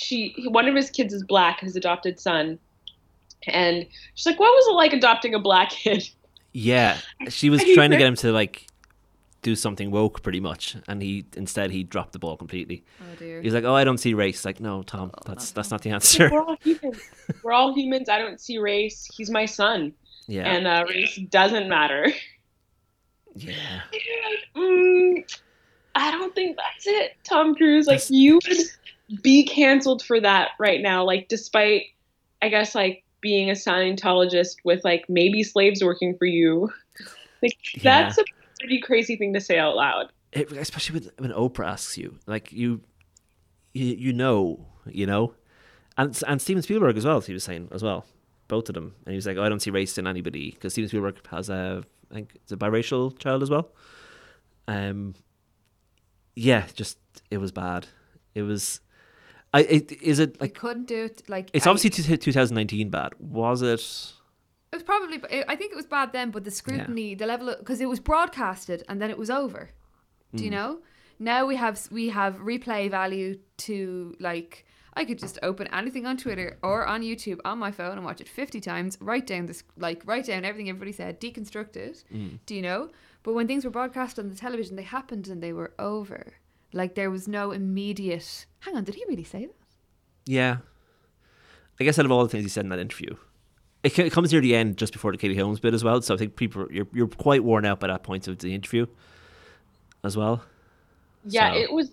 She, one of his kids is black, his adopted son, and she's like, "What was it like adopting a black kid?" yeah, she was <laughs> I hate trying to get him to like do something woke, pretty much, and he instead he dropped the ball completely. Oh dear. He's like, "Oh, I don't see race." Like, no, Tom, Oh, that's not that's not the answer. We're all <laughs> humans. We're all humans. I don't see race. He's my son, Yeah, and uh, race doesn't matter. yeah. <laughs> mm, I don't think that's it, Tom Cruise. Like That's- you would be canceled for that right now. Like despite, I guess, like being a Scientologist with like maybe slaves working for you. Like Yeah. that's a pretty crazy thing to say out loud. It, especially when, when Oprah asks you, like you, you, you know, you know, and and Steven Spielberg as well. He was saying as well, both of them, and he was like, oh, "I don't see race in anybody," because Steven Spielberg has a, I think, it's a biracial child as well. Um, yeah, just it was bad. It was, I it, is it like couldn't do it. Like it's I- obviously two, 2019 bad. Was it? It was probably. I think it was bad then, but the scrutiny, the level, because it was broadcasted and then it was over. Do Mm. you know? Now we have we have replay value to like. I could just open anything on Twitter or on YouTube on my phone and watch it fifty times. Write down this, like write down everything everybody said, deconstruct it. Mm. Do you know? But when things were broadcast on the television, they happened and they were over. Like there was no immediate. Hang on, did he really say that? Yeah. I guess out of all the things he said in that interview, it, it comes near the end just before the Katie Holmes bit as well. So I think people you're you're quite worn out by that point of the interview, as well. Yeah, So- it was.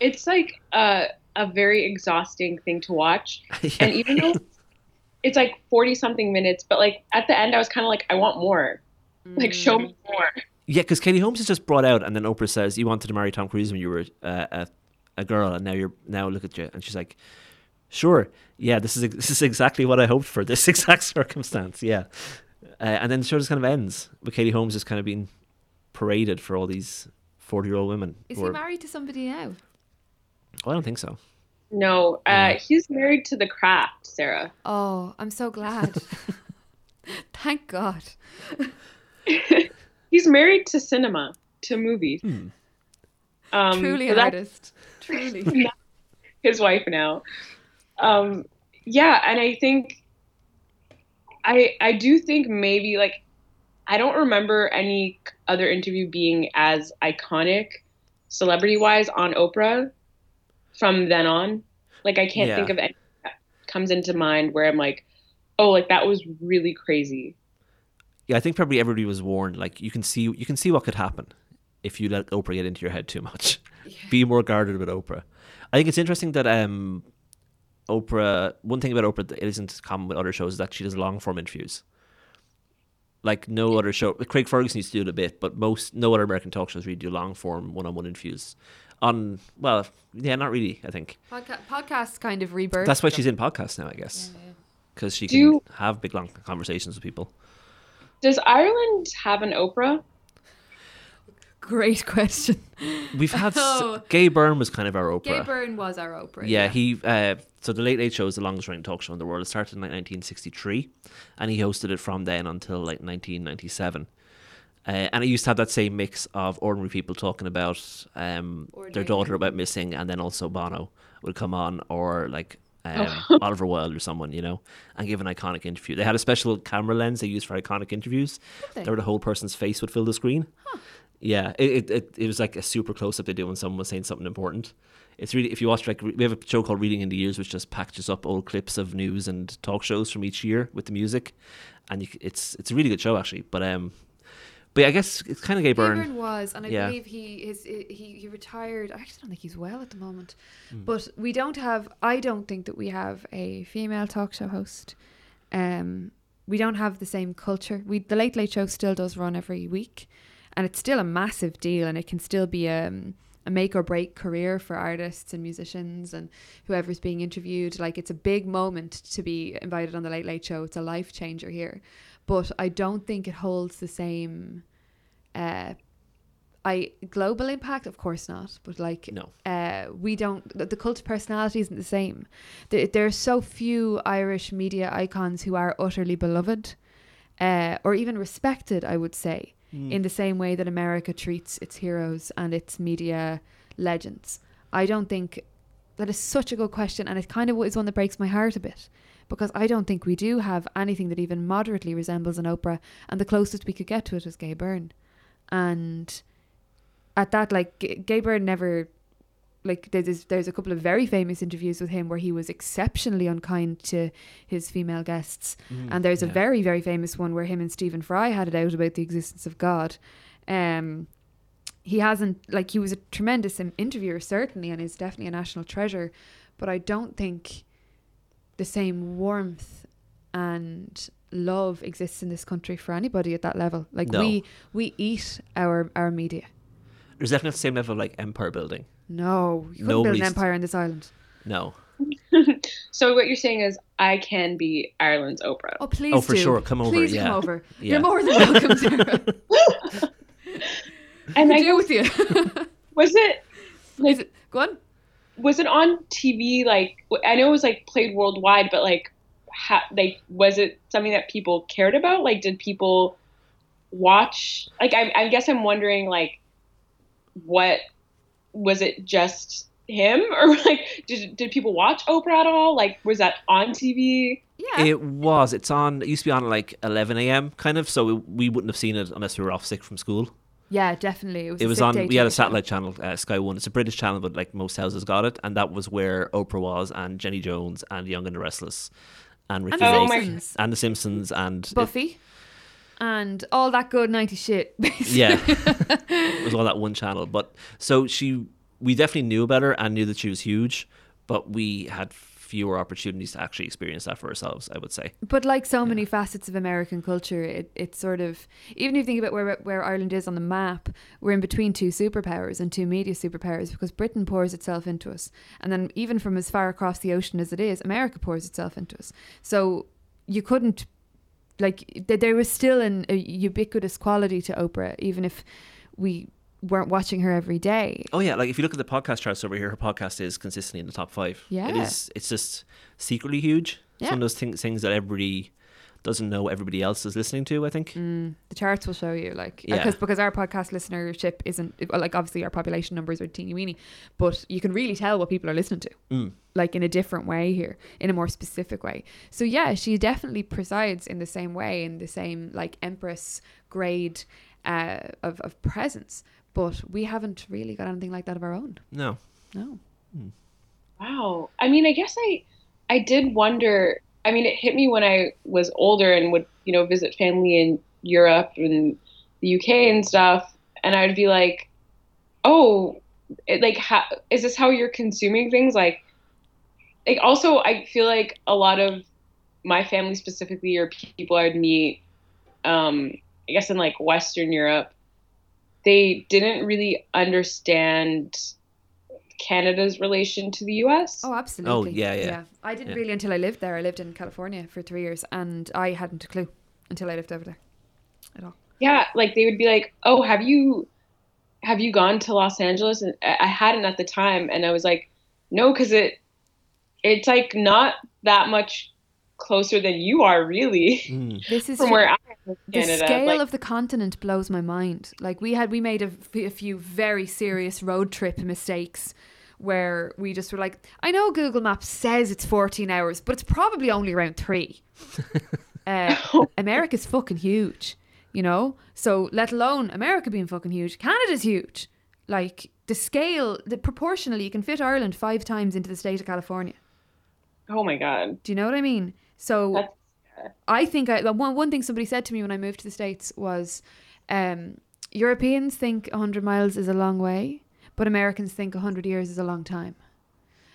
It's like a a very exhausting thing to watch, <laughs> and even though it's like forty something minutes, but like at the end, I was kind of like, I want more. Like show Mm. me more. Yeah, because Katie Holmes is just brought out, and then Oprah says you wanted to marry Tom Cruise when you were uh, a a girl, and now you're now look at you, and she's like, sure, yeah, this is <laughs> this is exactly what I hoped for this <laughs> exact circumstance, yeah. Uh, and then the show just kind of ends with Katie Holmes just kind of being paraded for all these forty year old women. Is he are- married to somebody now? Oh, I don't think so. No, uh, Yeah. he's married to the craft, Sarah. Oh, I'm so glad. <laughs> Thank God. He's married to cinema, to movies. Hmm. Um, Truly so an artist. Truly. <laughs> his wife now. Um, yeah, and I think I I do think maybe like I don't remember any other interview being as iconic celebrity wise on Oprah from then on. Like I can't Yeah. think of any that comes into mind where I'm like, oh, like that was really crazy. Yeah, I think probably everybody was warned. Like you can see, you can see what could happen if you let Oprah get into your head too much. Be more guarded with Oprah. I think it's interesting that um, Oprah. One thing about Oprah that isn't common with other shows is that she does long form interviews. Like no other show, Craig Ferguson used to do it a bit, but most no other American talk shows really do long form one on one interviews. On well, yeah, not really. I think Podca- podcasts kind of rebirth. that's why she's in podcasts now. I guess because she Do- can have big long conversations with people. Does Ireland have an Oprah? Great <laughs> question. We've had s- Oh. Gay Byrne was kind of our Oprah. Gay Byrne was our Oprah. Yeah, he. Uh, so the Late Late Show is the longest running talk show in the world. It started in like 1963, and he hosted it from then until like 1997. Uh, and it used to have that same mix of ordinary people talking about um, their daughter about missing, and then also Bono would come on, or like um, <laughs> Oliver Wilde or someone, you know, and give an iconic interview. They had a special camera lens they used for iconic interviews, they? where the whole person's face would fill the screen. Yeah, it, it, it, was like a super close up they do when someone was saying something important. It's really if you watch like we have a show called Reeling in the Years, which just packages up old clips of news and talk shows from each year with the music, and you, it's it's a really good show actually. But um, but yeah, I guess it's kind of Gay Byrne. Gay Byrne. Byrne was, and I Yeah. believe he his he he retired. I actually don't think he's well at the moment. Hmm. But we don't have. I don't think that we have a female talk show host. Um, we don't have the same culture. We the Late Late Show still does run every week, and it's still a massive deal, and it can still be um, a make or break career for artists and musicians and whoever's being interviewed. Like it's a big moment to be invited on the Late Late Show. It's a life changer here, but I don't think it holds the same. Uh, I global impact, of course not, but like No. uh, we don't. The, the cult of personality isn't the same. There, there are so few Irish media icons who are utterly beloved, uh, or even respected. I would say in the same way that America treats its heroes and its media legends. I don't think that is such a good question, and it kind of is one that breaks my heart a bit because I don't think we do have anything that even moderately resembles an Oprah, and the closest we could get to it was Gay Byrne, and at that, like G- Gay Byrne never. Like there's there's a couple of very famous interviews with him where he was exceptionally unkind to his female guests, and there's a very very famous one where him and Stephen Fry had it out about the existence of God. Um, he hasn't like he was a tremendous interviewer certainly, and is definitely a national treasure, but I don't think the same warmth and love exists in this country for anybody at that level. Like No. we we eat our our media. There's definitely the same level of like empire building. No, you couldn't build an empire on this island. No. <laughs> So what you're saying is I can be Ireland's Oprah. Oh please, Oh, for do. sure. Come over, Please yeah. come over. Yeah. You're more than <laughs> welcome, Sarah. <laughs> and I I do with you. was it Is it, go on. Was it on TV? Like I know it was like played worldwide, but like, ha- like was it something that people cared about? Like, did people watch? Like, I, I guess I'm wondering, like, what was it? Just him, <laughs> or like, did did people watch Oprah at all? Like, was that on TV? Yeah. It was. It's on. It used to be on at like 11 a.m. kind of. So we, we wouldn't have seen it unless we were off sick from school. Yeah, definitely. It was, It was on. We had a satellite channel, uh, Sky One. It's a British channel, but like most houses got it, and that was where Oprah was, and Jenny Jones, and Young and the Restless, and Ricky And the Lake, Simpsons. and the Simpsons, and it- Buffy. And all that good 90 shit. <laughs> basically. yeah, <laughs> it was all that one channel. But so she, we definitely knew about her and knew that she was huge, but we had fewer opportunities to actually experience that for ourselves. I would say. But like so many facets of American culture, it, it's sort of even if you think about where where Ireland is on the map, we're in between two superpowers and two media superpowers because Britain pours itself into us, and then even from as far across the ocean as it is, America pours itself into us. So you couldn't like th- there was still an, a ubiquitous quality to Oprah, even if we weren't watching her every day. Oh yeah, like if you look at the podcast charts over here, her podcast is consistently in the top five. Yeah. it is. It's just secretly huge. It's Yeah. one of those things things that everybody doesn't know everybody else is listening to. I think. Mm, the charts will show you, like, Yeah. because because our podcast listenership isn't like obviously our population numbers are teeny weeny, but you can really tell what people are listening to, Mm. like in a different way here, in a more specific way. So yeah, she definitely presides in the same way, in the same like empress grade uh, of of presence. But we haven't really got anything like that of our own. No. No. Wow. I mean, I guess I I did wonder. I mean, it hit me when I was older and would, you know, visit family in Europe and the UK and stuff, and I'd be like, "Oh, it, like, how, is this how you're consuming things?" Like, like also, I feel like a lot of my family specifically or people I'd meet, um, I guess in like Western Europe, they didn't really understand Canada's relation to the US. Oh, absolutely. Oh, yeah, yeah. yeah. I didn't Yeah. really until I lived there. I lived in California for three years, and I hadn't a clue until I lived over there. At all. Yeah, like they would be like, "Oh, have you have you gone to Los Angeles?" And I I hadn't at the time, and I was like, "No, because it it's like not that much closer than you are, really, Mm. <laughs> This is from where I am in the Canada." scale like, of the continent blows my mind. Like we had, we made a few very serious road trip mistakes where we just were like, I know Google Maps says it's 14 hours, but it's probably only around three. <laughs> uh, <laughs> America's fucking huge, you know. So let alone America being fucking huge, Canada's huge. Like the scale, the proportionally, you can fit Ireland five times into the state of California. oh my god, Do you know what I mean? So That's- I think I one one thing somebody said to me when I moved to the states was, um, Europeans think hundred miles is a long way, but Americans think hundred years is a long time,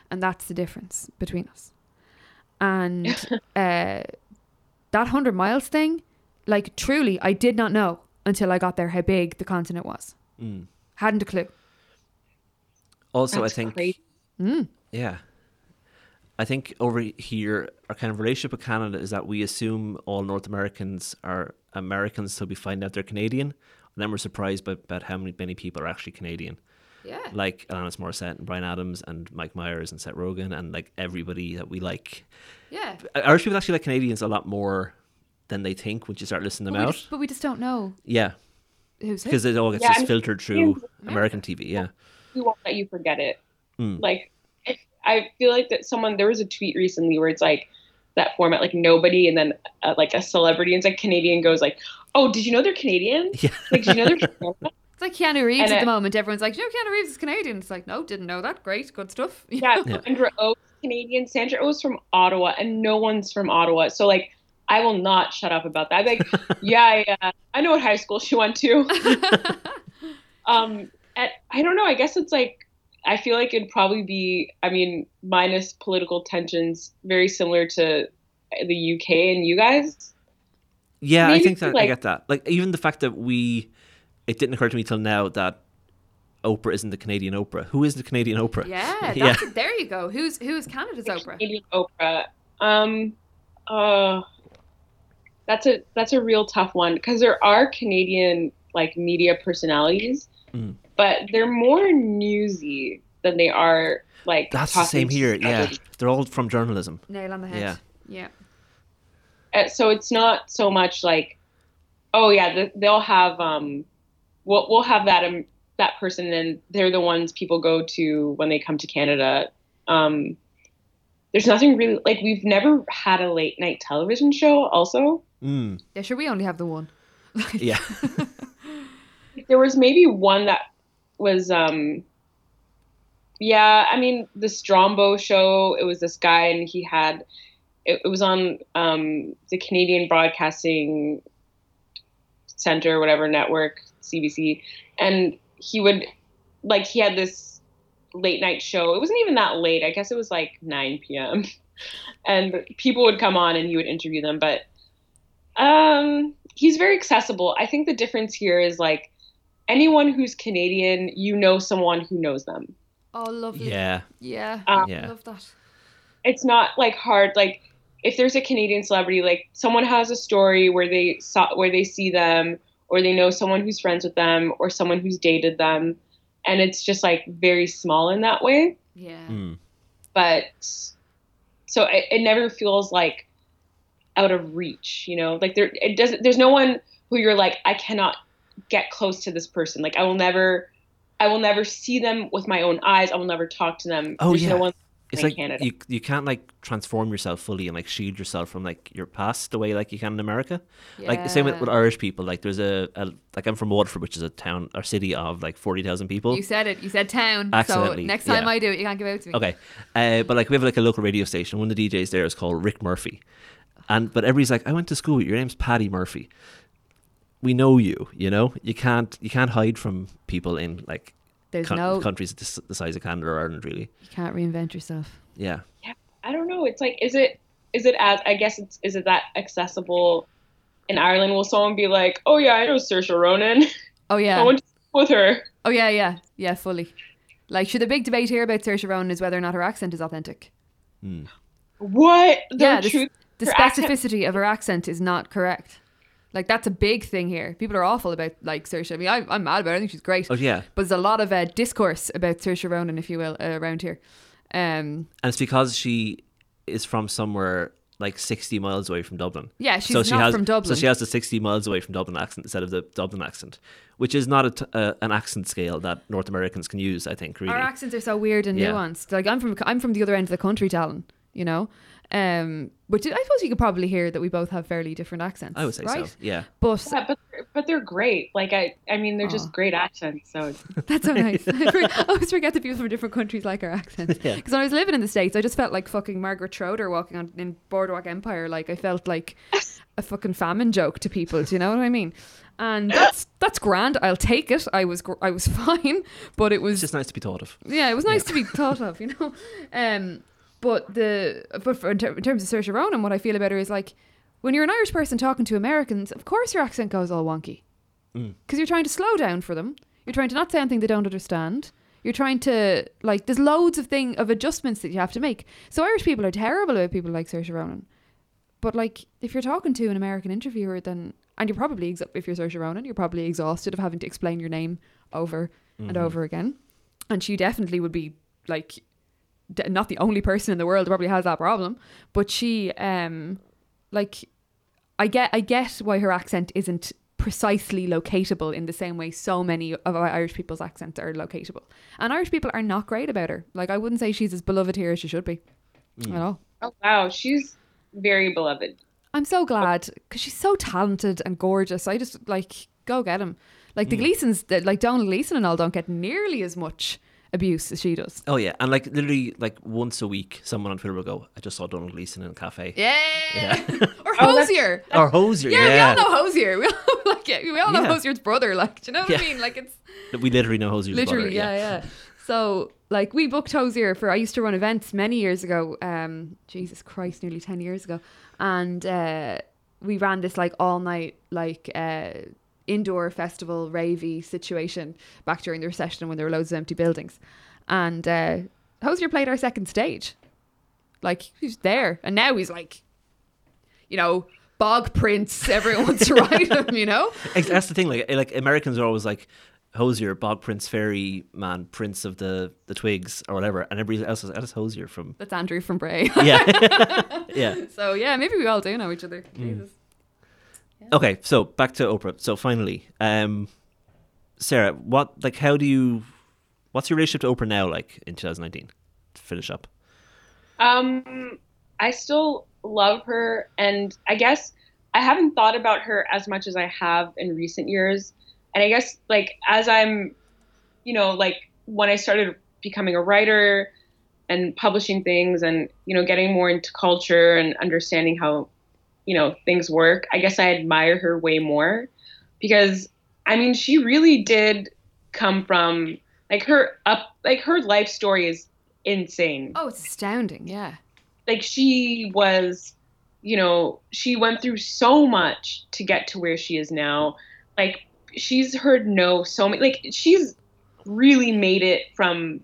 and that's the difference between us. And <laughs> uh, that hundred miles thing, like truly, I did not know until I got there how big the continent was. Mm. Hadn't a clue. Also, That's I think. Mm. Yeah. I think over here, our kind of relationship with Canada is that we assume all North Americans are Americans, so we find out they're Canadian, and then we're surprised by, about how many, many people are actually Canadian. Yeah. Like Alanis Morissette and Bryan Adams and Mike Myers and Seth Rogen and like everybody that we like. Yeah. Irish people actually like Canadians a lot more than they think once you start listing them But out. just, but we just don't know Yeah, who's because it all gets Yeah, just and filtered through Canadians- American TV. Yeah. we won't let you forget it. Mm. Like, if, I feel like that someone there was a tweet recently where it's like that format, like nobody, and then uh, like a celebrity, and it's like Canadian goes like, "Oh, did you know they're Canadian? Yeah. Like, did you know they're <laughs> Canadian?" It's like Keanu Reeves And at it- the moment. Everyone's like, you know, Keanu Reeves is Canadian. It's like, no, didn't know that. Great, good stuff. <laughs> Yeah, Yeah. Sandra Oh's Canadian. Sandra Oh's from Ottawa, and no one's from Ottawa. So like, I will not shut up about that. I'm like, <laughs> yeah, yeah, I know what high school she went to. Um, and I don't know. I guess it's like I feel like it'd probably be. I mean, minus political tensions, very similar to the UK and you guys. Yeah, I think that I get that. Like even the fact that we, it didn't occur to me till now that Oprah isn't the Canadian Oprah. Who is the Canadian Oprah? yeah, <laughs> Yeah. that's there you go. Who's who's Canada's Oprah? Canadian Oprah. Um, uh, that's a that's a real tough one because there are Canadian like media personalities, Mm. But they're more newsy than they are like. That's the same to here. Yeah, they're all from journalism. Nail on the head. Yeah. Yeah. Uh, so it's not so much like, oh yeah, they'll have um, we'll we'll have that um, that person, and they're the ones people go to when they come to Canada. Um, there's nothing really like we've never had a late night television show. Also, Mm. Yeah, sure. We only have the one. <laughs> Yeah. <laughs> there was maybe one that was um, yeah. I mean, the Strombo show. It was this guy, and he had it, it was on um, the Canadian Broadcasting Center, whatever network, CBC, and he would like he had this late night show. It wasn't even that late. I guess it was like 9 p.m. <laughs> and people would come on and he would interview them, but um he's very accessible. I think the difference here is like anyone who's Canadian, you know someone who knows them. Oh, lovely. Yeah. Yeah. Um, Yeah. Love that. it's not like hard like if there's a Canadian celebrity like someone has a story where they saw where they see them or they know someone who's friends with them or someone who's dated them and it's just like very small in that way Yeah. Mm. but so it, it never feels like out of reach you know like there it doesn't there's no one who you're like i cannot get close to this person like i will never i will never see them with my own eyes i will never talk to them Oh, there's yeah. no one It's in like Canada. you you can't like transform yourself fully and like shield yourself from like your past the way like you can in America. Yeah. Like the same with, with Irish people. Like there's a, a like I'm from Waterford, which is a town or city of like forty thousand people. You said it. You said town. So Accidentally, next time yeah. I do it, you can't give out to me. Okay, uh, but like we have like a local radio station. One of the DJs there is called Rick Murphy, and but everybody's like, I went to school. Your name's Paddy Murphy. We know you. You know you can't you can't hide from people in like There's coun- no. countries the, the size of Canada or Ireland. Really, You can't reinvent yourself. yeah. Yeah, I don't know. It's like, is it, is it as, I guess it's, is it that accessible in Ireland? Will someone be like, oh yeah, I know Saoirse Ronan. <laughs> Oh yeah. I yeah. went to with her. Oh yeah, yeah, yeah. Fully. Like, should the big debate here about Saoirse Ronan is whether or not her accent is authentic. Hmm. What? The yeah, the, truth. the her accent- specificity of her accent is not correct. Like that's a big thing here. People are awful about like Saoirse. I mean, I, I'm mad about. it. I think she's great. Oh yeah, But there's a lot of uh, discourse about Saoirse Ronan, if you will, uh, around here. Um, and it's because she is from somewhere like 60 miles away from Dublin. yeah, she's so she not has, from Dublin. So she has the 60 miles away from Dublin accent instead of the Dublin accent, which is not a t- uh, an accent scale that North Americans can use. I think really. Our accents are so weird and Yeah. nuanced. Like I'm from I'm from the other end of the country, Talon. You know, um, but I suppose you could probably hear that we both have fairly different accents. I would say right? so. Yeah. But Yeah, but they're, but they're great. Like I, I mean, they're Aw. just great accents. So <laughs> That's so <laughs> nice. I always forget that people from different countries like our accents. <laughs> Yeah. Because when I was living in the States, I just felt like fucking Margaret Schroeder walking on in Boardwalk Empire. Like I felt like a fucking famine joke to people. Do you know what I mean? And that's that's grand. I'll take it. I was gr- I was fine, but it was It's just nice to be thought of. yeah, it was nice to be thought of, you know. Um, but the but for, in, ter- in terms of Saoirse Ronan, what I feel about her is like when you're an Irish person talking to Americans, of course your accent goes all wonky Mm. because you're trying to slow down for them. You're trying to not say anything they don't understand. You're trying to like there's loads of thing of adjustments that you have to make. So Irish people are terrible about people like Saoirse Ronan. But like if you're talking to an American interviewer, then and you're probably exa- if you're Saoirse Ronan, you're probably exhausted of having to explain your name over and Mhm. over again. And she definitely would be like not the only person in the world that probably has that problem, but she um like I get I get why her accent isn't precisely locatable in the same way so many of our Irish people's accents are locatable. And Irish people are not great about her. Like I wouldn't say she's as beloved here as she should be Mm. at all. oh wow, she's very beloved. I'm so glad because she's so talented and gorgeous. I just like go get him. Like the Mm. Gleesons, like Domhnall Gleeson and all, don't get nearly as much abuse as she does. Oh yeah, and like literally like once a week, someone on Twitter will go, "I just saw Domhnall Gleeson in a cafe." Yeah, Yeah. <laughs> or Oh, Hozier. Or Hozier, Yeah, yeah. we all know Hozier. We all <laughs> like yeah, we all know Yeah. Hozier's brother. Like, do you know what I mean? Like it's We literally know Hozier's literally brother, yeah, yeah. So like we booked Hozier for I used to run events many years ago. Um, Jesus Christ, nearly ten years ago, and uh, we ran this like all night like uh indoor festival ravey situation back during the recession when there were loads of empty buildings, and uh, Hozier played our second stage. Like he's there, and now he's like, you know. Bog Prince, everyone wants <laughs> to ride him, you know? That's the thing. Like, like Americans are always like Hozier, Bog Prince, Fairy Man, Prince of the the Twigs, or whatever, and everybody else is that is Hozier from. That's Andrew from Bray. Yeah, <laughs> <laughs> yeah. So yeah, maybe we all do know each other. Jesus. Okay, so back to Oprah. So finally, um, Sarah, what like how do you, what's your relationship to Oprah now? Like in 2019, to finish up. Um, I still love her, and I guess I haven't thought about her as much as I have in recent years. And I guess like as I'm, you know, like when I started becoming a writer and publishing things, and you know, getting more into culture and understanding how, you know, things work. I guess I admire her way more because I mean, she really did come from like her up, like her life story is insane Oh, it's astounding. Yeah. like she was you know she went through so much to get to where she is now like she's heard no so many like she's really made it from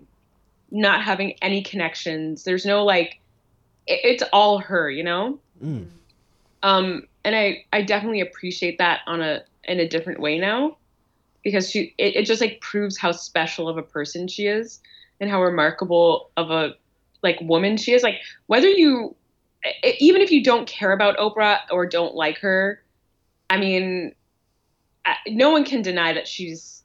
not having any connections there's no like it, it's all her you know Mm. Um and i i definitely appreciate that on a in a different way now. Because she it, it just like proves how special of a person she is and how remarkable of a like woman she is. Like whether you even if you don't care about Oprah or don't like her I mean no one can deny that she's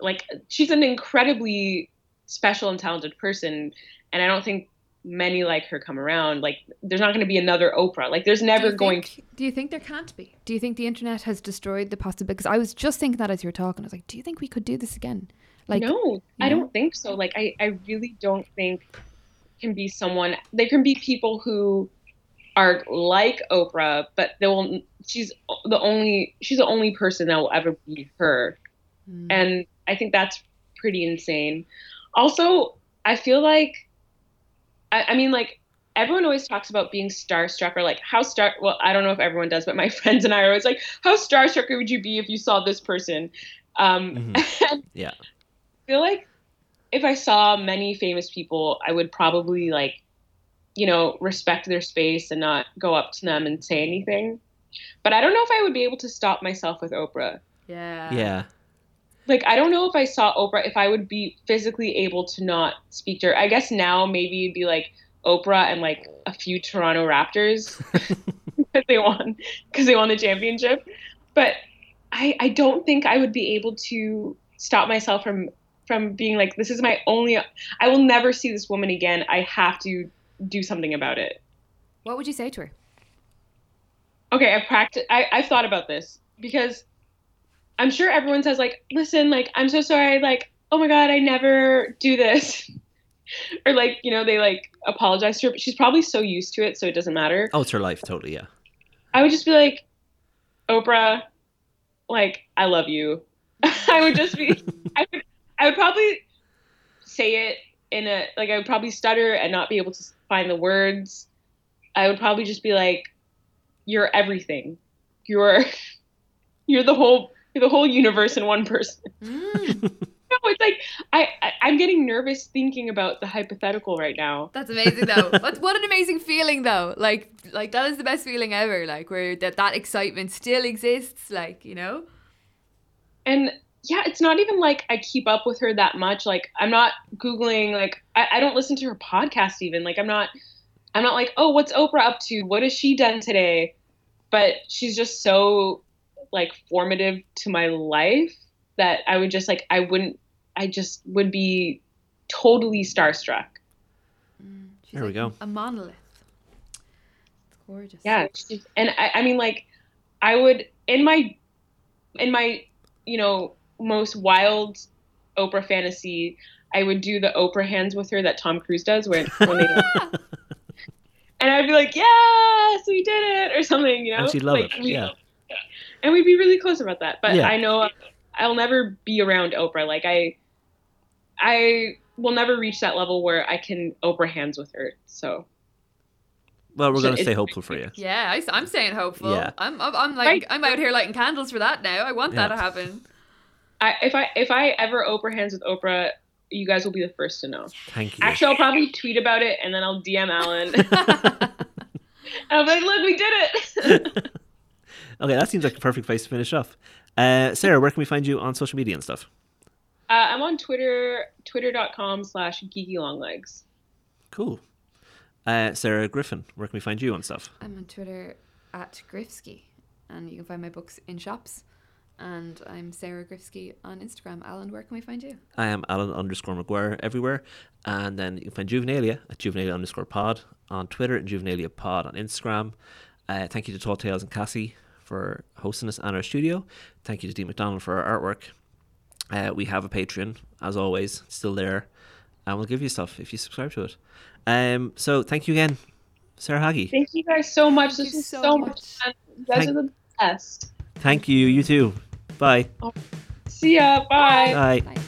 like she's an incredibly special and talented person. And I don't think many like her come around like there's not going to be another Oprah like there's never you going think- Do you think there can't be? Do you think the internet has destroyed the possibility? Because I was just thinking that as you were talking, I was like, do you think we could do this again? Like, no, I know? don't think so. Like, I, I really don't think can be someone. There can be people who are like Oprah, but they will. She's the only. She's the only person that will ever be her, Mm. and I think that's pretty insane. Also, I feel like, I, I mean, like everyone always talks about being starstruck or like how star. Well, I don't know if everyone does, but my <laughs> friends and I are always like, how starstruck would you be if you saw this person? Um, <laughs> and Yeah. feel like if I saw many famous people, I would probably like, you know, respect their space and not go up to them and say anything. But I don't know if I would be able to stop myself with Oprah. yeah, Yeah. Like I don't know if I saw Oprah if I would be physically able to not speak to her. I guess now maybe it'd be like Oprah and like a few Toronto Raptors <laughs> <laughs> because they won because they won the championship. But I I don't think I would be able to stop myself from from being like this is my only I will never see this woman again. I have to do something about it. What would you say to her? Okay, I've practiced. I, I've thought about this because I'm sure everyone says like, listen, like I'm so sorry, like oh my god, I never do this, <laughs> or like you know they like apologize to her, but she's probably so used to it, so it doesn't matter. Oh, it's her life, totally. Yeah. I would just be like, Oprah, like I love you. <laughs> I would just be, <laughs> I would, I would probably say it in a like I would probably stutter and not be able to find the words. I would probably just be like, you're everything. You're, you're the whole, <laughs> the whole universe in one person. Mm, <laughs> No, it's like I, I I'm getting nervous thinking about the hypothetical right now. that's amazing, though. <laughs> what, what an amazing feeling, though. Like, like that is the best feeling ever. Like, where that that excitement still exists. Like, you know. and yeah it's not even like i keep up with her that much like i'm not googling like I, I don't listen to her podcast even like i'm not i'm not like oh what's oprah up to what has she done today but she's just so like formative to my life that i would just like i wouldn't i just would be totally starstruck Mm, she's There we like go. A monolith. It's gorgeous. yeah she- and I, I mean like i would in my in my you know most wild oprah fantasy i would do the oprah hands with her that tom cruise does when, when they <laughs> and i'd be like yes we did it or something you know And she'd love Like, it. Yeah. And we'd be really close about that but Yeah. i know i'll never be around oprah like i i will never reach that level where i can oprah hands with her so Well, we're So going to stay hopeful for you. Yeah, I, am staying hopeful. Yeah. I'm, I'm, I'm like, Right. I'm out here lighting candles for that now. I want that to happen. I, if I if I ever Oprah hands with Oprah, you guys will be the first to know. Thank you. Actually, I'll probably tweet about it and then I'll DM Alan. and <laughs> <laughs> I'll be like, "Look, we did it." <laughs> okay, that seems like a perfect place to finish off. Uh, Sarah, where can we find you on social media and stuff? uh, I'm on Twitter, twitter.com/slash geekylonglegs. Cool. Uh, Sarah Griffin, where can we find you on stuff? I'm on Twitter at Grifsky, and you can find my books in shops. And I'm Sarah Grifsky on Instagram. Alan, where can we find you? I am Alan underscore McGuire everywhere. And then you can find Juvenalia at Juvenalia underscore pod on Twitter and Juvenalia pod on Instagram. Uh, thank you to Tall Tales and Cassie for hosting us on our studio. Thank you to Dee McDonald for our artwork. Uh, we have a Patreon, as always, still there. And we'll give you stuff if you subscribe to it. Um, so thank you again, Sarah Hagi. Thank you guys so much. Thank this you was so so, much. much. You guys Thank- are the best. Thank you, you too. Bye. See ya. Bye. Bye. Bye.